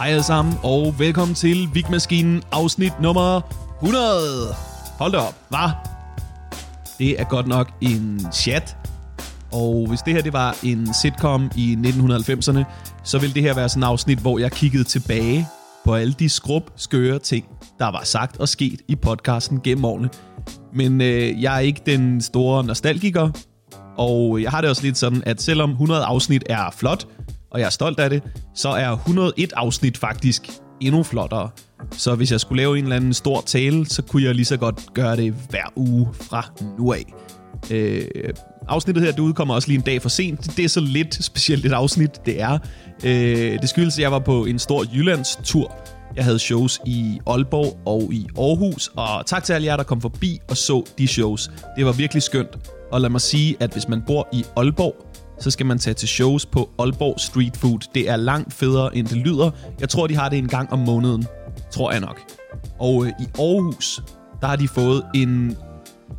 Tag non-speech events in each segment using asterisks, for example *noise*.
Hej alle sammen, og velkommen til Vigmaskinen afsnit nummer 100. Hold da op, var. Det er godt nok en chat. Og hvis det her det var en sitcom i 1990'erne, så ville det her være sådan et afsnit, hvor jeg kiggede tilbage på alle de skrub, skøre ting, der var sagt og sket i podcasten gennem årene. Men øh, jeg er ikke den store nostalgiker, og jeg har det også lidt sådan, at selvom 100 afsnit er flot, og jeg er stolt af det, så er 101 afsnit faktisk endnu flottere. Så hvis jeg skulle lave en eller anden stor tale, så kunne jeg lige så godt gøre det hver uge fra nu af. Øh, afsnittet her, det udkommer også lige en dag for sent. Det er så lidt specielt et afsnit, det er. Øh, det skyldes, at jeg var på en stor Jyllands tur. Jeg havde shows i Aalborg og i Aarhus, og tak til alle jer, der kom forbi og så de shows. Det var virkelig skønt. Og lad mig sige, at hvis man bor i Aalborg, så skal man tage til shows på Aalborg Street Food. Det er langt federe, end det lyder. Jeg tror, de har det en gang om måneden. Tror jeg nok. Og øh, i Aarhus, der har de fået en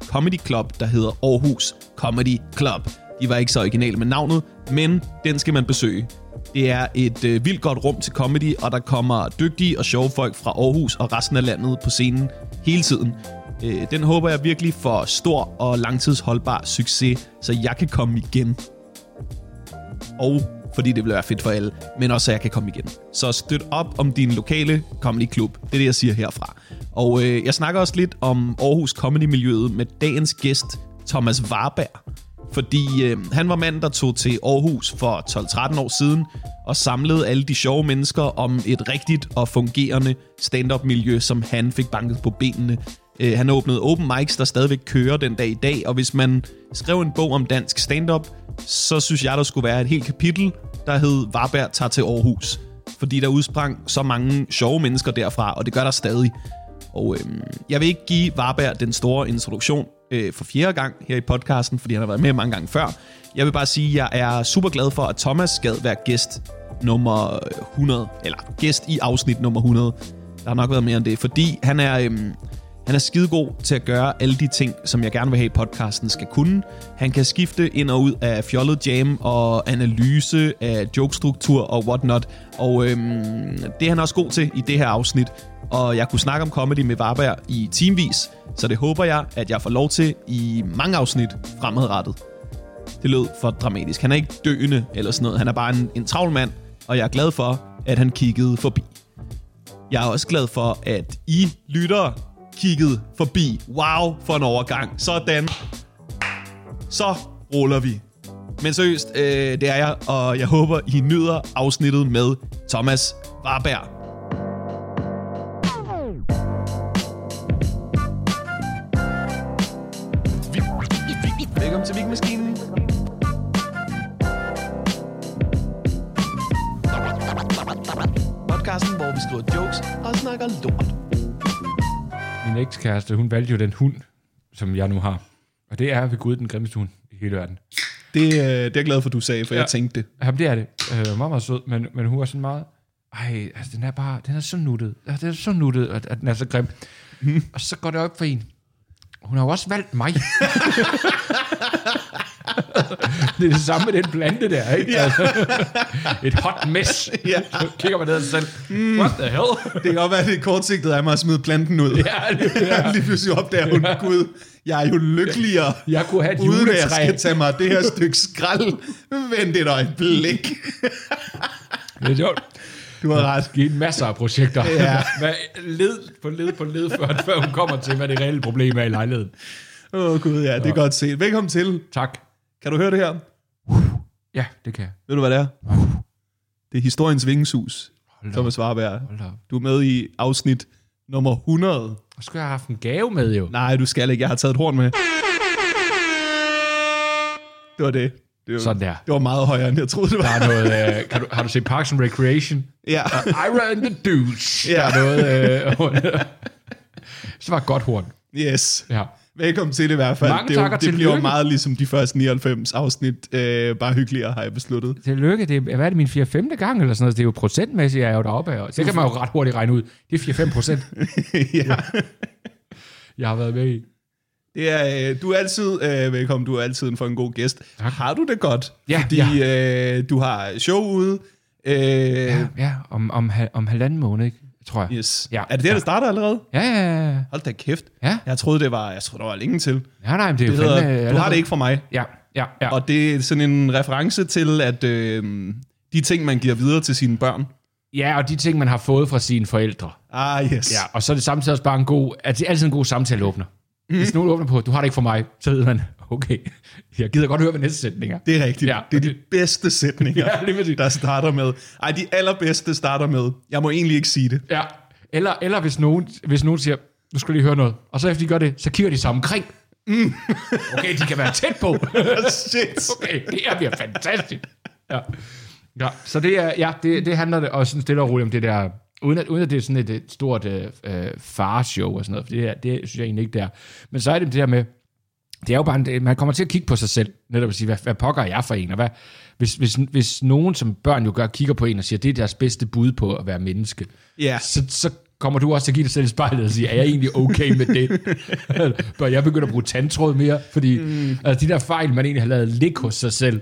comedy club, der hedder Aarhus Comedy Club. De var ikke så originale med navnet, men den skal man besøge. Det er et øh, vildt godt rum til comedy, og der kommer dygtige og sjove folk fra Aarhus og resten af landet på scenen hele tiden. Øh, den håber jeg virkelig får stor og langtidsholdbar succes, så jeg kan komme igen. Og fordi det vil være fedt for alle, men også så jeg kan komme igen. Så støt op om din lokale comedy klub. Det er det, jeg siger herfra. Og øh, jeg snakker også lidt om Aarhus Comedy-miljøet med dagens gæst, Thomas Warberg. Fordi øh, han var manden, der tog til Aarhus for 12-13 år siden og samlede alle de sjove mennesker om et rigtigt og fungerende stand-up-miljø, som han fik banket på benene. Øh, han åbnede open mics, der stadigvæk kører den dag i dag, og hvis man skrev en bog om dansk stand-up, så synes jeg, der skulle være et helt kapitel, der hed Varberg tager til Aarhus. Fordi der udsprang så mange sjove mennesker derfra, og det gør der stadig. Og øh, jeg vil ikke give Varberg den store introduktion øh, for fjerde gang her i podcasten, fordi han har været med mange gange før. Jeg vil bare sige, at jeg er super glad for, at Thomas skal være gæst nummer 100, eller gæst i afsnit nummer 100. Der har nok været mere end det, fordi han er... Øh, han er skidegod til at gøre alle de ting, som jeg gerne vil have, podcasten skal kunne. Han kan skifte ind og ud af fjollet jam og analyse af jokestruktur og whatnot. Og øhm, det er han også god til i det her afsnit. Og jeg kunne snakke om comedy med Varberg i teamvis, så det håber jeg, at jeg får lov til i mange afsnit fremadrettet. Det lød for dramatisk. Han er ikke døende eller sådan noget. Han er bare en, en travl mand, og jeg er glad for, at han kiggede forbi. Jeg er også glad for, at I lytter kigget forbi. Wow, for en overgang. Sådan. Så ruller vi. Men seriøst, øh, det er jeg, og jeg håber, I nyder afsnittet med Thomas Warberg. Ekskæreste, hun valgte jo den hund, som jeg nu har. Og det er ved Gud den grimmeste hund i hele verden. Det, øh, det er jeg glad for, du sagde, for ja. jeg tænkte det. Jamen, det er det. Øh, meget, meget sød, men, men hun var sådan meget... Ej, altså, den er bare... Den er så nuttet. Den er så nuttet, at, at den er så grim. Mm. Og så går det op for en. Hun har jo også valgt mig. *laughs* *laughs* det er det samme med den plante der, ikke? Ja. Altså, *laughs* et hot mess. Ja. Så kigger man ned og selv, mm. what the hell? Det kan godt være, at det er kortsigtet af mig at smide planten ud. Ja, det, *laughs* ja. Lige pludselig opdager hun, ja. gud, jeg er jo lykkeligere, jeg kunne have et uden at jeg skal tage mig det her stykke skrald. Vent et øjeblik. det er sjovt. Du har ret. Givet masser af projekter. Ja. led på led på led, før, før hun kommer til, hvad det reelle problem er i lejligheden. Åh oh, gud, ja, det er godt set. Velkommen til. Tak. Kan du høre det her? Ja, det kan jeg. Ved du, hvad det er? Det er historiens vingeshus, Thomas Warberg. Du er med i afsnit nummer 100. Og skulle jeg have haft en gave med, jo. Nej, du skal ikke. Jeg har taget et horn med. Det var det. Det var, Sådan der. Det var meget højere, end jeg troede, det var. Der er noget, uh, kan du, har du set Parks and Recreation? Ja. Ira and the Douche. Ja. Der er noget... Uh, *laughs* så var et godt horn. Yes. Ja. Velkommen til i hvert fald. Mange det, takker det bliver jo meget ligesom de første 99 afsnit. Øh, bare hyggeligere, har jeg besluttet. Tillykke. Det er, hvad er det, min 4-5. gang eller sådan noget? Det er jo procentmæssigt, jeg er jo deroppe af. Det kan man jo ret hurtigt regne ud. Det er 4-5 procent. *laughs* ja. jeg har været med i. Det er, øh, du er altid øh, velkommen, du er altid for en god gæst. Tak. Har du det godt? Ja. Fordi ja. Øh, du har show ude, Øh, Ja, ja om, om, om halvanden måned, ikke? Tror jeg. Yes. Ja. Er det der, Ja. det starter allerede? Ja, ja, ja. Hold da kæft. Ja, Jeg troede, det var, jeg troede, der var længe til. ja nej, men det er Det jo fandme... hedder, du har det ikke fra mig. Ja, ja, ja. Og det er sådan en reference til, at øh, de ting, man giver videre til sine børn. Ja, og de ting, man har fået fra sine forældre. Ah, yes. Ja, og så er det samtidig også bare en god... Altså, det er altid en god samtaleåbner. Mm. Hvis nogen åbner på, du har det ikke for mig, så ved man, okay, jeg gider godt høre, hvad næste sætning er. Det er rigtigt. Ja, det er de bedste sætninger, *laughs* Ja, lige præcis. der starter med. Ej, de allerbedste starter med. Jeg må egentlig ikke sige det. Ja, eller, eller hvis, nogen, hvis nogen siger, nu skal lige høre noget, og så efter de gør det, så kigger de sig omkring. Mm. *laughs* Okay, de kan være tæt på. *laughs* Shit. Okay, det her bliver fantastisk. Ja. ja så det, er, ja, det, det handler det også sådan stille og roligt om det der, uden at, uden at det er sådan et, et stort øh, øh, farshow og sådan noget, for det, er, det synes jeg egentlig ikke, det er. Men så er det det der med, det er jo bare, en, man kommer til at kigge på sig selv, netop at sige, hvad, hvad pokker er jeg for en, og hvad, hvis, hvis, hvis nogen, som børn jo gør, kigger på en og siger, det er deres bedste bud på at være menneske, Ja. så, så kommer du også til at give dig selv i spejlet og sige, er jeg egentlig okay med det? *laughs* Bør jeg begynde at bruge tandtråd mere? Fordi mm. altså, de der fejl, man egentlig har lavet ligge hos sig selv,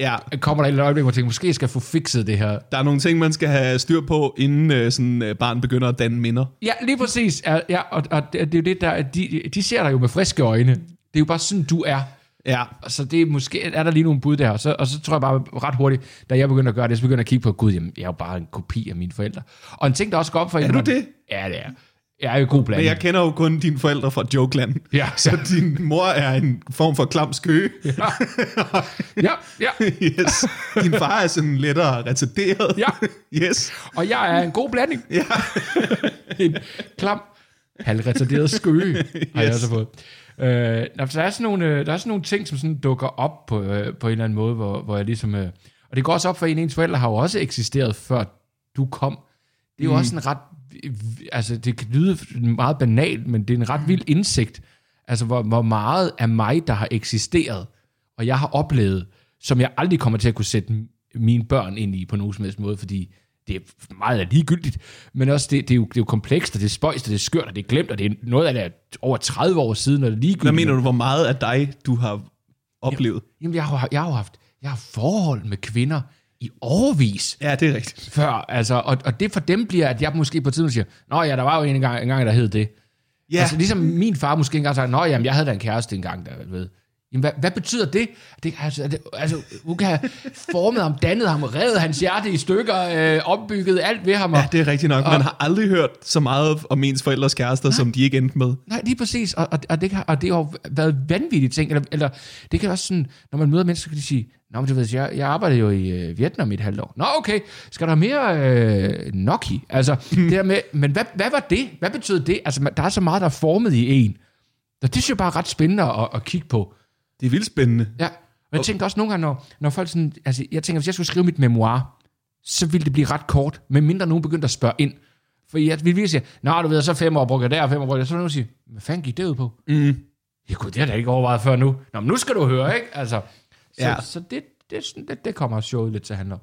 Ja, kommer der et øjeblik, hvor man tænker, måske skal jeg få fikset det her. der er nogle ting, man skal have styr på, inden øh, sådan, øh, barn begynder at danne minder. Ja, lige præcis. Ja, ja og, og det, det er jo det der, de, de ser dig jo med friske øjne. Det er jo bare sådan, du er. Ja, Så det er måske, er der lige nogle bud der, og så, og så tror jeg bare ret hurtigt, da jeg begynder at gøre det, så begynder jeg at kigge på, gud, jamen, jeg er jo bare en kopi af mine forældre. Og en ting, der også går op for en... du det? Ja, det er. Jeg er jo god men blanding. jeg kender jo kun dine forældre fra Jokeland. Ja. *laughs* Så din mor er en form for klam skøge. *laughs* Ja, ja. yes. Din far er sådan lettere retarderet. Ja. Yes. Og jeg er en god blanding. Ja. *laughs* en klam, halvretarderet skøge, har jeg Yes. også fået. Øh, der, er sådan nogle, øh, der er sådan nogle ting, som sådan dukker op på, øh, på en eller anden måde, hvor, hvor jeg ligesom... Øh, og det går også op for en, ens forældre har jo også eksisteret, før du kom. Det er jo mm. også en ret... Altså, det kan lyde meget banalt, men det er en ret vild indsigt. Altså, hvor, hvor meget af mig, der har eksisteret, og jeg har oplevet, som jeg aldrig kommer til at kunne sætte mine børn ind i på nogen som helst måde, fordi det er meget ligegyldigt, men også det, det, er, jo, det er jo komplekst, og det er spøjst, og det er skørt, og det er glemt, og det er noget af det er over 30 år siden, og det er ligegyldigt. Hvad mener du, hvor meget af dig, du har oplevet? Jamen, jeg har, jeg har haft jeg har forhold med kvinder i overvis Ja, det er rigtigt. før, altså, og, og det for dem bliver, at jeg måske på et tidspunkt siger, Nå ja, der var jo en gang, en gang der hed det. Ja, Altså ligesom min far måske engang sagde, Nå jamen, jeg havde da en kæreste engang, der ved. Jamen, hvad, hvad betyder det? det, altså, det altså, hun kan have formet ham, dannet ham, reddet hans hjerte i stykker, øh, opbygget alt ved ham. Og, ja, det er rigtigt nok. Man har aldrig hørt så meget om ens forældres kærester, som de ikke endte med. Nej, lige præcis. Og, og, og, det, kan, og det har været vanvittige ting. Eller, eller det kan også sådan, når man møder mennesker, kan de sige, Nå, men du ved, jeg, jeg arbejdede jo i øh, Vietnam i et halvt år. Nå, okay. Skal der mere øh, Noki? Altså, det der med, men hvad, hvad var det? Hvad betød det? Altså, der er så meget, der er formet i en. Og det synes jeg bare er ret spændende at, at kigge på. Det er vildt spændende. Ja. Og jeg tænker også nogle gange, når, når folk sådan, altså jeg tænker, hvis jeg skulle skrive mit memoir, så ville det blive ret kort, medmindre nogen begyndte at spørge ind. For jeg ville virkelig sige, nå du ved, så fem år brugte jeg der, og fem år brugte jeg, så ville nogen sige, hvad fanden gik det ud på? Mm. Ja gud, det har jeg da ikke overvejet før nu. Nå, men nu skal du høre, ikke? Altså, så, Ja. så det, det, det, det kommer showet lidt til at handle om.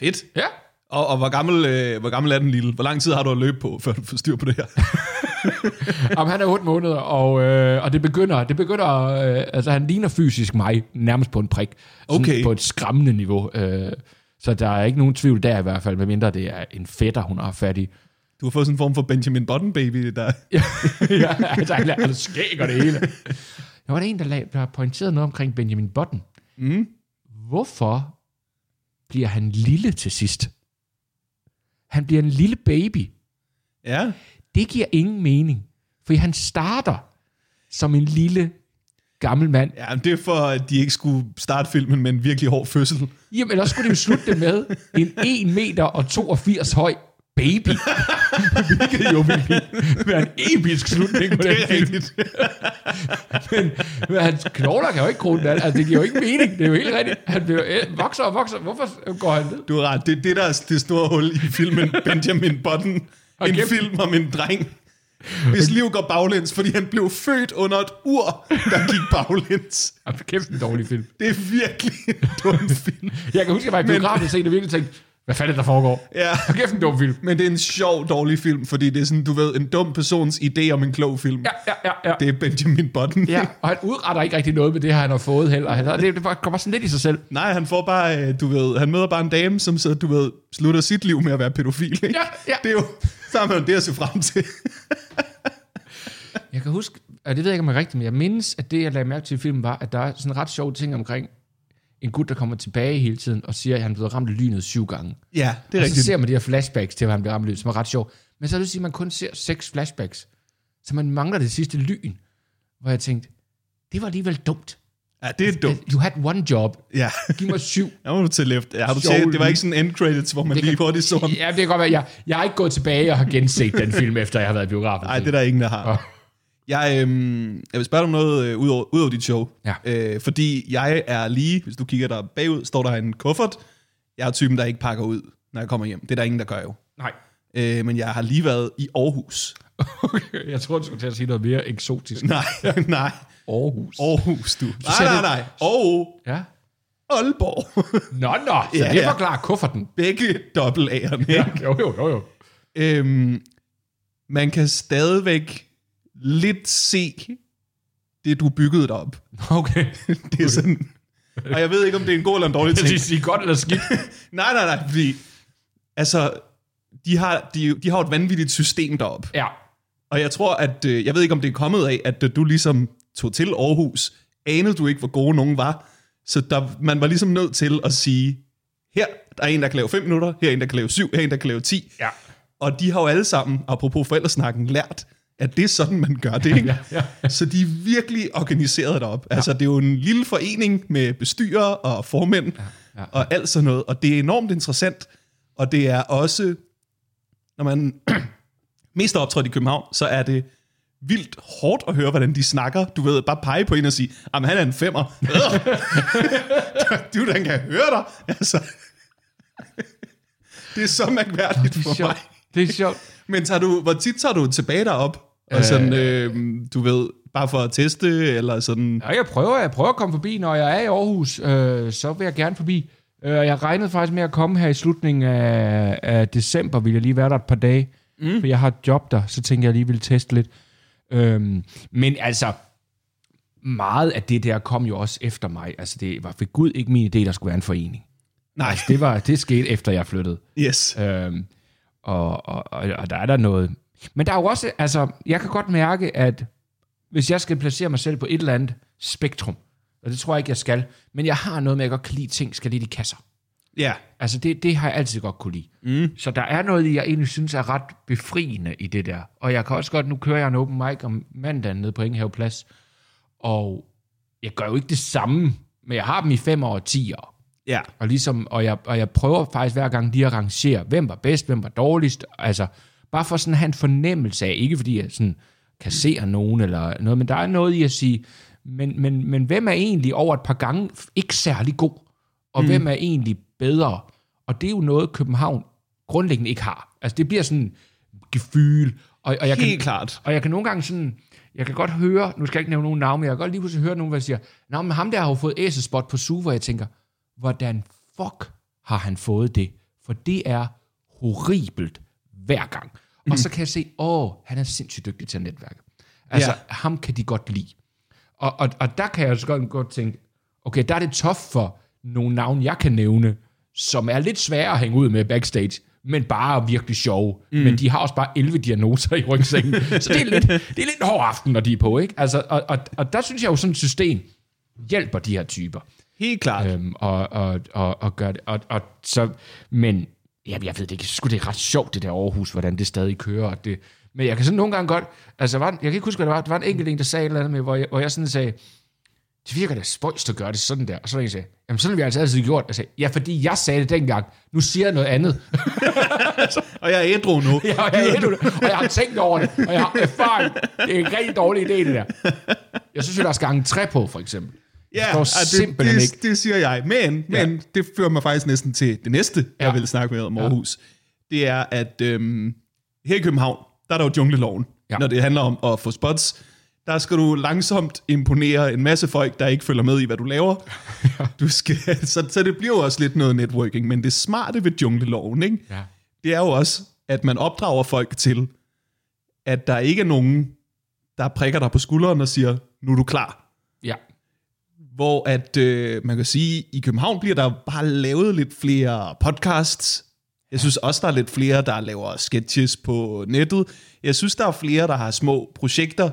Fedt. Ja. Og, og hvor, gammel, øh, hvor gammel er den lille? Hvor lang tid har du at løbe på, før du får styr på det her? *laughs* *laughs* Jamen, han er 8 måneder, og, øh, og det begynder, det begynder øh, altså han ligner fysisk mig, nærmest på en prik. Sådan Okay. På et skræmmende niveau. Øh, så der er ikke nogen tvivl der i hvert fald, medmindre det er en fætter, hun har fat i. Du har fået sådan en form for Benjamin Button baby, der... *laughs* ja, altså, han er skæg og det hele. Der var der en, der, lag, der pointerede noget omkring Benjamin Button. Mm. Hvorfor bliver han lille til sidst? Han bliver en lille baby. Ja. Det giver ingen mening. For han starter som en lille gammel mand. ja, men det er for, at de ikke skulle starte filmen med en virkelig hård fødsel. Jamen, ellers skulle de jo slutte det med en 1 meter og 82 høj baby. Hvilket jo ville *laughs* være en episk slutning på den Det film. Men, men hans knogler kan jo ikke krone det. Altså, det giver jo ikke mening. Det er jo helt rigtigt. Han bliver, øh, vokser og vokser. Hvorfor går han ned? Du har ret. Det er det, der er det store hul i filmen *laughs* Benjamin Button. En kæft. film om en dreng, hvis liv går baglæns, fordi han blev født under et ur, der gik baglæns. Jamen, kæft en dårlig film. Det er virkelig en *laughs* dum film. Jeg kan huske, at jeg var i biografen og se det virkelig tænkte, Hvad fanden er der foregår? Ja. Kæft en dum film. Men det er en sjov, dårlig film, fordi det er sådan, du ved, en dum persons idé om en klog film. Ja, ja, ja, ja. Det er Benjamin Button. Ja, og han udretter ikke rigtig noget med det, han har fået heller. Han, det, det kommer sådan lidt i sig selv. Nej, han får bare, øh, du ved, han møder bare en dame, som så, du ved, slutter sit liv med at være pædofil. Ikke? Ja, ja. Det er jo, så har man det at se frem til. Jeg kan huske, og det ved jeg ikke, om jeg er rigtigt, men jeg mindes, at det, jeg lagde mærke til i filmen, var, at der er sådan en ret sjov ting omkring en gut, der kommer tilbage hele tiden og siger, at han er blevet ramt af lynet syv gange. Ja, det er Og så rigtigt. ser man de her flashbacks til, at han bliver ramt af lynet, som er ret sjov. Men så det at sige, at man kun ser seks flashbacks. Så man mangler det sidste lyn, hvor jeg tænkte, det var alligevel dumt. Ja, det er dumt. You had one job. Ja. Giv mig syv. *laughs* Jeg må til left. Ja, har du set, det var ikke sådan end credits, hvor man lige hurtigt så ham. Ja, det kan godt være. Jeg, jeg har ikke gået tilbage og har genset den film, *laughs* efter jeg har været i biografen. Nej, det er der ingen, der har. Jeg, øhm, jeg vil spørge dig om noget øh, ud, over, ud over dit show. Ja. Øh, fordi jeg er lige, hvis du kigger der bagud, står der en kuffert. Jeg er typen, der ikke pakker ud, når jeg kommer hjem. Det er der ingen, der gør jo. Nej. Øh, men jeg har lige været i Aarhus. *laughs* Okay, jeg tror, du skulle til at sige noget mere eksotisk. *laughs* Nej, nej. Aarhus. Aarhus, du. Nej, nej, nej. Og Ja. Aalborg. Nå, nå, så Ja, det forklarer kufferten. Begge dobbelt A'erne. Ja, jo, jo, jo, jo. Øhm, man kan stadigvæk lidt se det, du byggede derop. Okay. *laughs* Det er sådan... Og jeg ved ikke, om det er en god eller en dårlig *laughs* ting. skal sige godt eller skidt. *laughs* Nej, nej, nej, fordi... Altså, de har, de, de har et vanvittigt system derop. Ja. Og jeg tror, at... øh, Jeg ved ikke, om det er kommet af, at øh, du ligesom tog til Aarhus. Anede du ikke, hvor gode nogen var. Så der, man var ligesom nødt til at sige, her der er en, der kan lave 5 minutter, her er en, der kan lave 7, her er en, der kan lave 10. Ja. Og de har jo alle sammen, apropos forældresnakken, lært, at det er sådan, man gør det. Ikke? *laughs* Ja, ja, Så de er virkelig organiseret derop. Ja. Altså, det er jo en lille forening med bestyrer og formænd ja, ja. ja. og alt sådan noget. Og det er enormt interessant. Og det er også, når man *clears throat* mest er optrådt i København, så er det vildt hårdt at høre, hvordan de snakker. Du ved, bare pege på en og sige, at han er en femmer. *laughs* du, den kan høre dig. Altså, *laughs* det er så mærkværdigt Det er for sjovt. mig. Det er sjovt. Men tager du, hvor tit tager du tilbage derop? Og sådan, øh, du ved, bare for at teste, eller sådan... Ja, jeg prøver, jeg prøver at komme forbi, når jeg er i Aarhus, øh, så vil jeg gerne forbi. Øh, jeg regnede faktisk med at komme her i slutningen af, af december, vil jeg lige være der et par dage, mm. for jeg har et job der, så tænker jeg lige vil teste lidt. Øhm, men altså, meget af det der kom jo også efter mig. Altså, det var for Gud ikke min idé, der skulle være en forening. Nej, Det, var, det skete efter jeg flyttede. yes. Øhm, og, og, og, og der er der noget. Men der er jo også, altså, jeg kan godt mærke, at hvis jeg skal placere mig selv på et eller andet spektrum, og det tror jeg ikke, jeg skal, men jeg har noget med, at jeg godt kan lide ting, skal lidt i kasser. Ja, Altså, det, det har jeg altid godt kunne lide. Mm. Så der er noget, jeg egentlig synes er ret befriende i det der. Og jeg kan også godt, nu kører jeg en open mic om mandagen nede på Ingenhave Plads, og jeg gør jo ikke det samme, men jeg har dem i fem år og ti år. ja. Og, ligesom, og, jeg, og jeg prøver faktisk hver gang lige at rangere, hvem var bedst, hvem var dårligst. Altså, bare for sådan at have en fornemmelse af, ikke fordi jeg sådan kasserer nogen eller noget, men der er noget i at sige, men, men, men hvem er egentlig over et par gange ikke særlig god, og mm. hvem er egentlig bedre? Og det er jo noget, København grundlæggende ikke har. Altså, det bliver sådan gefyl, og, og jeg Helt kan, klart. og jeg kan nogle gange sådan, jeg kan godt høre, nu skal jeg ikke nævne nogen navn, men jeg kan godt lige pludselig høre nogen, der siger, Nå, men ham der har jo fået æsespot på hvor jeg tænker, hvordan fuck har han fået det? For det er horribelt hver gang. Og så kan jeg se, åh, han er sindssygt dygtig til at netværke. Altså, Ja. ham kan de godt lide. Og, og, og der kan jeg så godt, godt tænke, okay, der er det tough for nogle navne, jeg kan nævne, som er lidt svære at hænge ud med backstage, men bare virkelig sjove. Mm. Men de har også bare 11 diagnoser i rygsækken. *laughs* så det er, lidt, det er lidt hård aften, når de er på, ikke? Altså, og, og, og der synes jeg jo, sådan et system hjælper de her typer. Helt klart. Øhm, og, og, og, og gør det. Og, og så, men ja, jeg ved det ikke, sgu det er ret sjovt, det der Aarhus, hvordan det stadig kører. Og det, men jeg kan sådan nogle gange godt, altså var, jeg kan ikke huske, hvad det var, der var en enkelt en, der sagde et eller andet med, hvor jeg, hvor jeg sådan sagde, det virker da spøjst at gøre det sådan der. Og så var der en, der sagde, jamen sådan har vi altså altid gjort. Jeg sagde, ja, fordi jeg sagde det dengang, nu siger jeg noget andet. *laughs* Og jeg er ædru nu. Ja, og, jeg, og jeg har tænkt over det, og jeg har erfaring. Det er en rigtig dårlig idé, det der. Jeg synes jo, der skal træ på, for eksempel. Ja, og simpelthen det, ikke. det, det siger jeg. Men, Ja. men det fører mig faktisk næsten til det næste, ja. jeg Ja. vil snakke med om Aarhus. Det er, at øhm, her i København, der er der jo jungleloven. Ja. Når det handler om at få spots, der skal du langsomt imponere en masse folk, der ikke følger med i, hvad du laver. *laughs* Du skal, *laughs* så, så det bliver jo også lidt noget networking, men det smarte ved jungleloven, ikke? Ja. det er jo også, at man opdrager folk til, at der ikke er nogen, der prikker dig på skulderen og siger, nu er du klar. Hvor at, øh, man kan sige, i København bliver der bare lavet lidt flere podcasts. Jeg synes også, der er lidt flere, der laver sketches på nettet. Jeg synes, der er flere, der har små projekter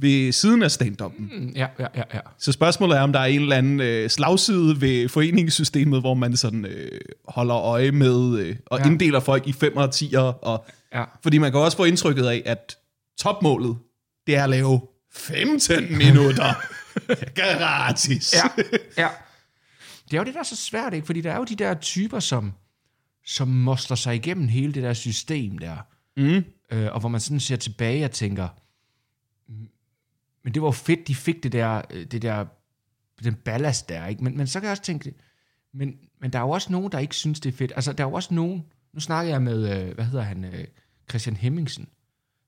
ved siden af stand-up'en. Mm, Ja, ja, ja, ja. Så spørgsmålet er, om der er en eller anden øh, slagside ved foreningssystemet, hvor man sådan øh, holder øje med øh, og Ja. inddeler folk i 5 og 10'er. Og, Ja. Fordi man kan også få indtrykket af, at topmålet, det er at lave 15 minutter *laughs* *laughs* gratis. Ja, ja. Det er jo det, der er så svært, ikke? Fordi der er jo de der typer, som, som moster sig igennem hele det der system der. Mm. Øh, og hvor man sådan ser tilbage og tænker, "Mm, men det var jo fedt, de fik det der, øh, det der den ballast der, ikke? Men, men så kan jeg også tænke, men, men der er jo også nogen, der ikke synes, det er fedt. Altså, der er jo også nogen, nu snakker jeg med, øh, hvad hedder han, øh, Christian Hemmingsen,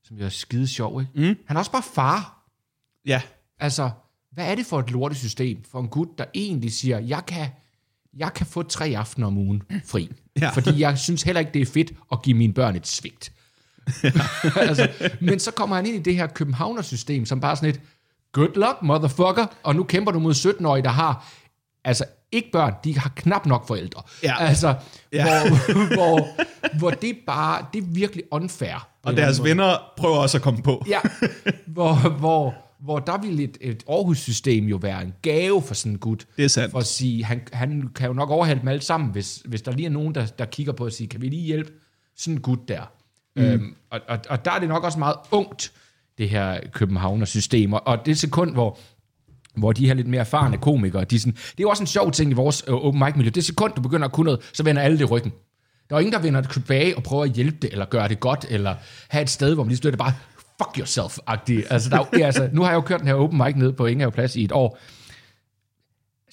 som jo er skide sjov, ikke? Mm. Han er også bare far. Ja, Altså, hvad er det for et lortesystem for en gut, der egentlig siger, jeg kan, jeg kan få tre aftener om ugen fri. Ja. Fordi jeg synes heller ikke, det er fedt at give mine børn et svigt. *laughs* altså, men så kommer han ind i det her københavnersystem, som bare sådan et, good luck, motherfucker, og nu kæmper du mod 17-årige, der har, altså ikke børn, de har knap nok forældre. Ja. Altså, Ja. Hvor, *laughs* hvor, hvor det bare, det er virkelig unfair. og deres venner prøver også at komme på. Ja, *laughs* hvor, hvor, hvor der vil et, et Aarhus-system jo være en gave for sådan en gut. Det er sandt. For at sige, han, han kan jo nok overhale dem alle sammen, hvis, hvis der lige er nogen, der, der kigger på at sige, kan vi lige hjælpe sådan en gut der? Mm. Øhm, og, og, og der er det nok også meget ungt, det her Københavner-system. Og, og det sekund, hvor hvor de her lidt mere erfarne komikere, de er sådan, det er jo også en sjov ting i vores øh, open mic miljø. Det sekund, du begynder at kunne noget, så vender alle det ryggen. Der er ingen, der vender det tilbage og prøver at hjælpe det, eller gøre det godt, eller have et sted, hvor man lige støtter bare, fuck yourself-agtigt. Altså, der er jo, altså, nu har jeg jo kørt den her open mic nede på Ingehave Plads i et år.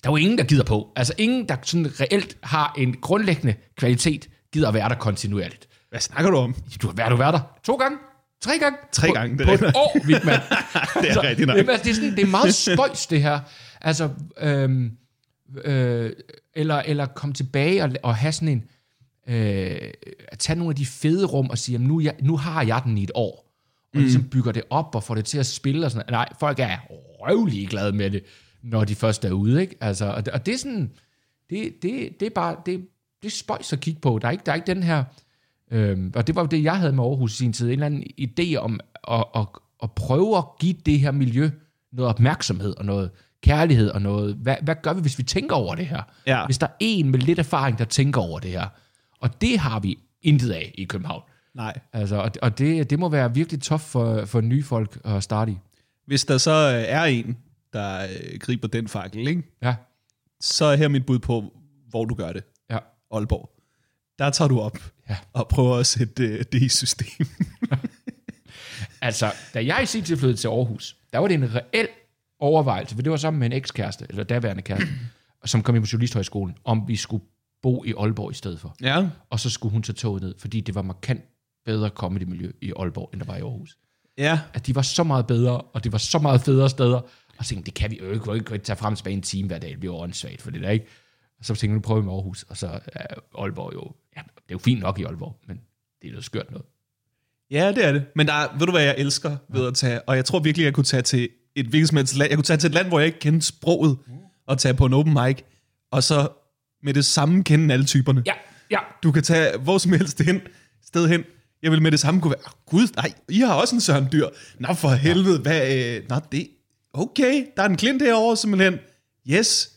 Der er jo ingen, der gider på. Altså, ingen, der sådan reelt har en grundlæggende kvalitet, gider at være der kontinuerligt. Hvad snakker du om? Du har været, du været der to gange, tre gange. Tre på, gange, det På er et rigtigt. år, Vigman. *laughs* Det er rigtigt nok. Jamen, altså, det, er sådan, det er meget spøjs, det her. Altså, øhm, øh, eller, eller komme tilbage og, og have sådan en, øh, at tage nogle af de fede rum og sige, jamen, nu, jeg, nu har jeg den i et år. Og ligesom bygger det op og får det til at spille og sådan noget. Nej, folk er røvlig glade med det, når de først er ude, ikke? Altså, og, det, og det er sådan, det, det, det er bare, det, det er spøjs at kigge på. Der er ikke, der er ikke den her, Øhm, og det var jo det, jeg havde med Aarhus i sin tid. En eller anden idé om at, at, at prøve at give det her miljø noget opmærksomhed og noget kærlighed og noget. Hvad, hvad gør vi, hvis vi tænker over det her? Ja. Hvis der er en med lidt erfaring, der tænker over det her. Og det har vi intet af i København. Nej. Altså, og og det, det må være virkelig tof for, for nye folk at starte i. Hvis der så øh, er en, der øh, griber den fakkel, ikke? Ja, så er her mit bud på, hvor du gør det. ja, Aalborg. Der tager du op Ja. og prøver at sætte øh, det i system. *laughs* Altså, da jeg i sin tid flyttede til Aarhus, der var det en reel overvejelse, for det var sammen med en ekskæreste, eller daværende kæreste, *clears throat* som kom ind på Journalisthøjskolen, om vi skulle bo i Aalborg i stedet for. ja. Og så skulle hun tage toget ned, fordi det var markant bedre comedy-miljø i Aalborg, end der var i Aarhus. Ja. At de var så meget bedre, og det var så meget federe steder. Og så tænkte det kan vi jo ikke, vi kan ikke tage frem tilbage en time hver dag, det bliver åndssvagt for det der, ikke? Og så tænkte jeg, nu prøver vi med Aarhus, og så er Aalborg jo, ja, det er jo fint nok i Aalborg, men det er noget skørt noget. Ja, det er det. Men der er, ved du hvad jeg elsker ved at tage, og jeg tror virkelig, jeg kunne tage til et hvilket som helst land. Jeg kunne tage til et land, hvor jeg ikke kendte sproget, og tage på en open mic, og så med det samme kende alle typerne. Ja, ja, Du kan tage hvor som helst hen, sted hen. Jeg vil med det samme kunne være, oh, gud, nej, I har også en Søren Dyr. Nå for helvede, hvad, øh, nå det, okay, der er en klint herovre simpelthen. Yes,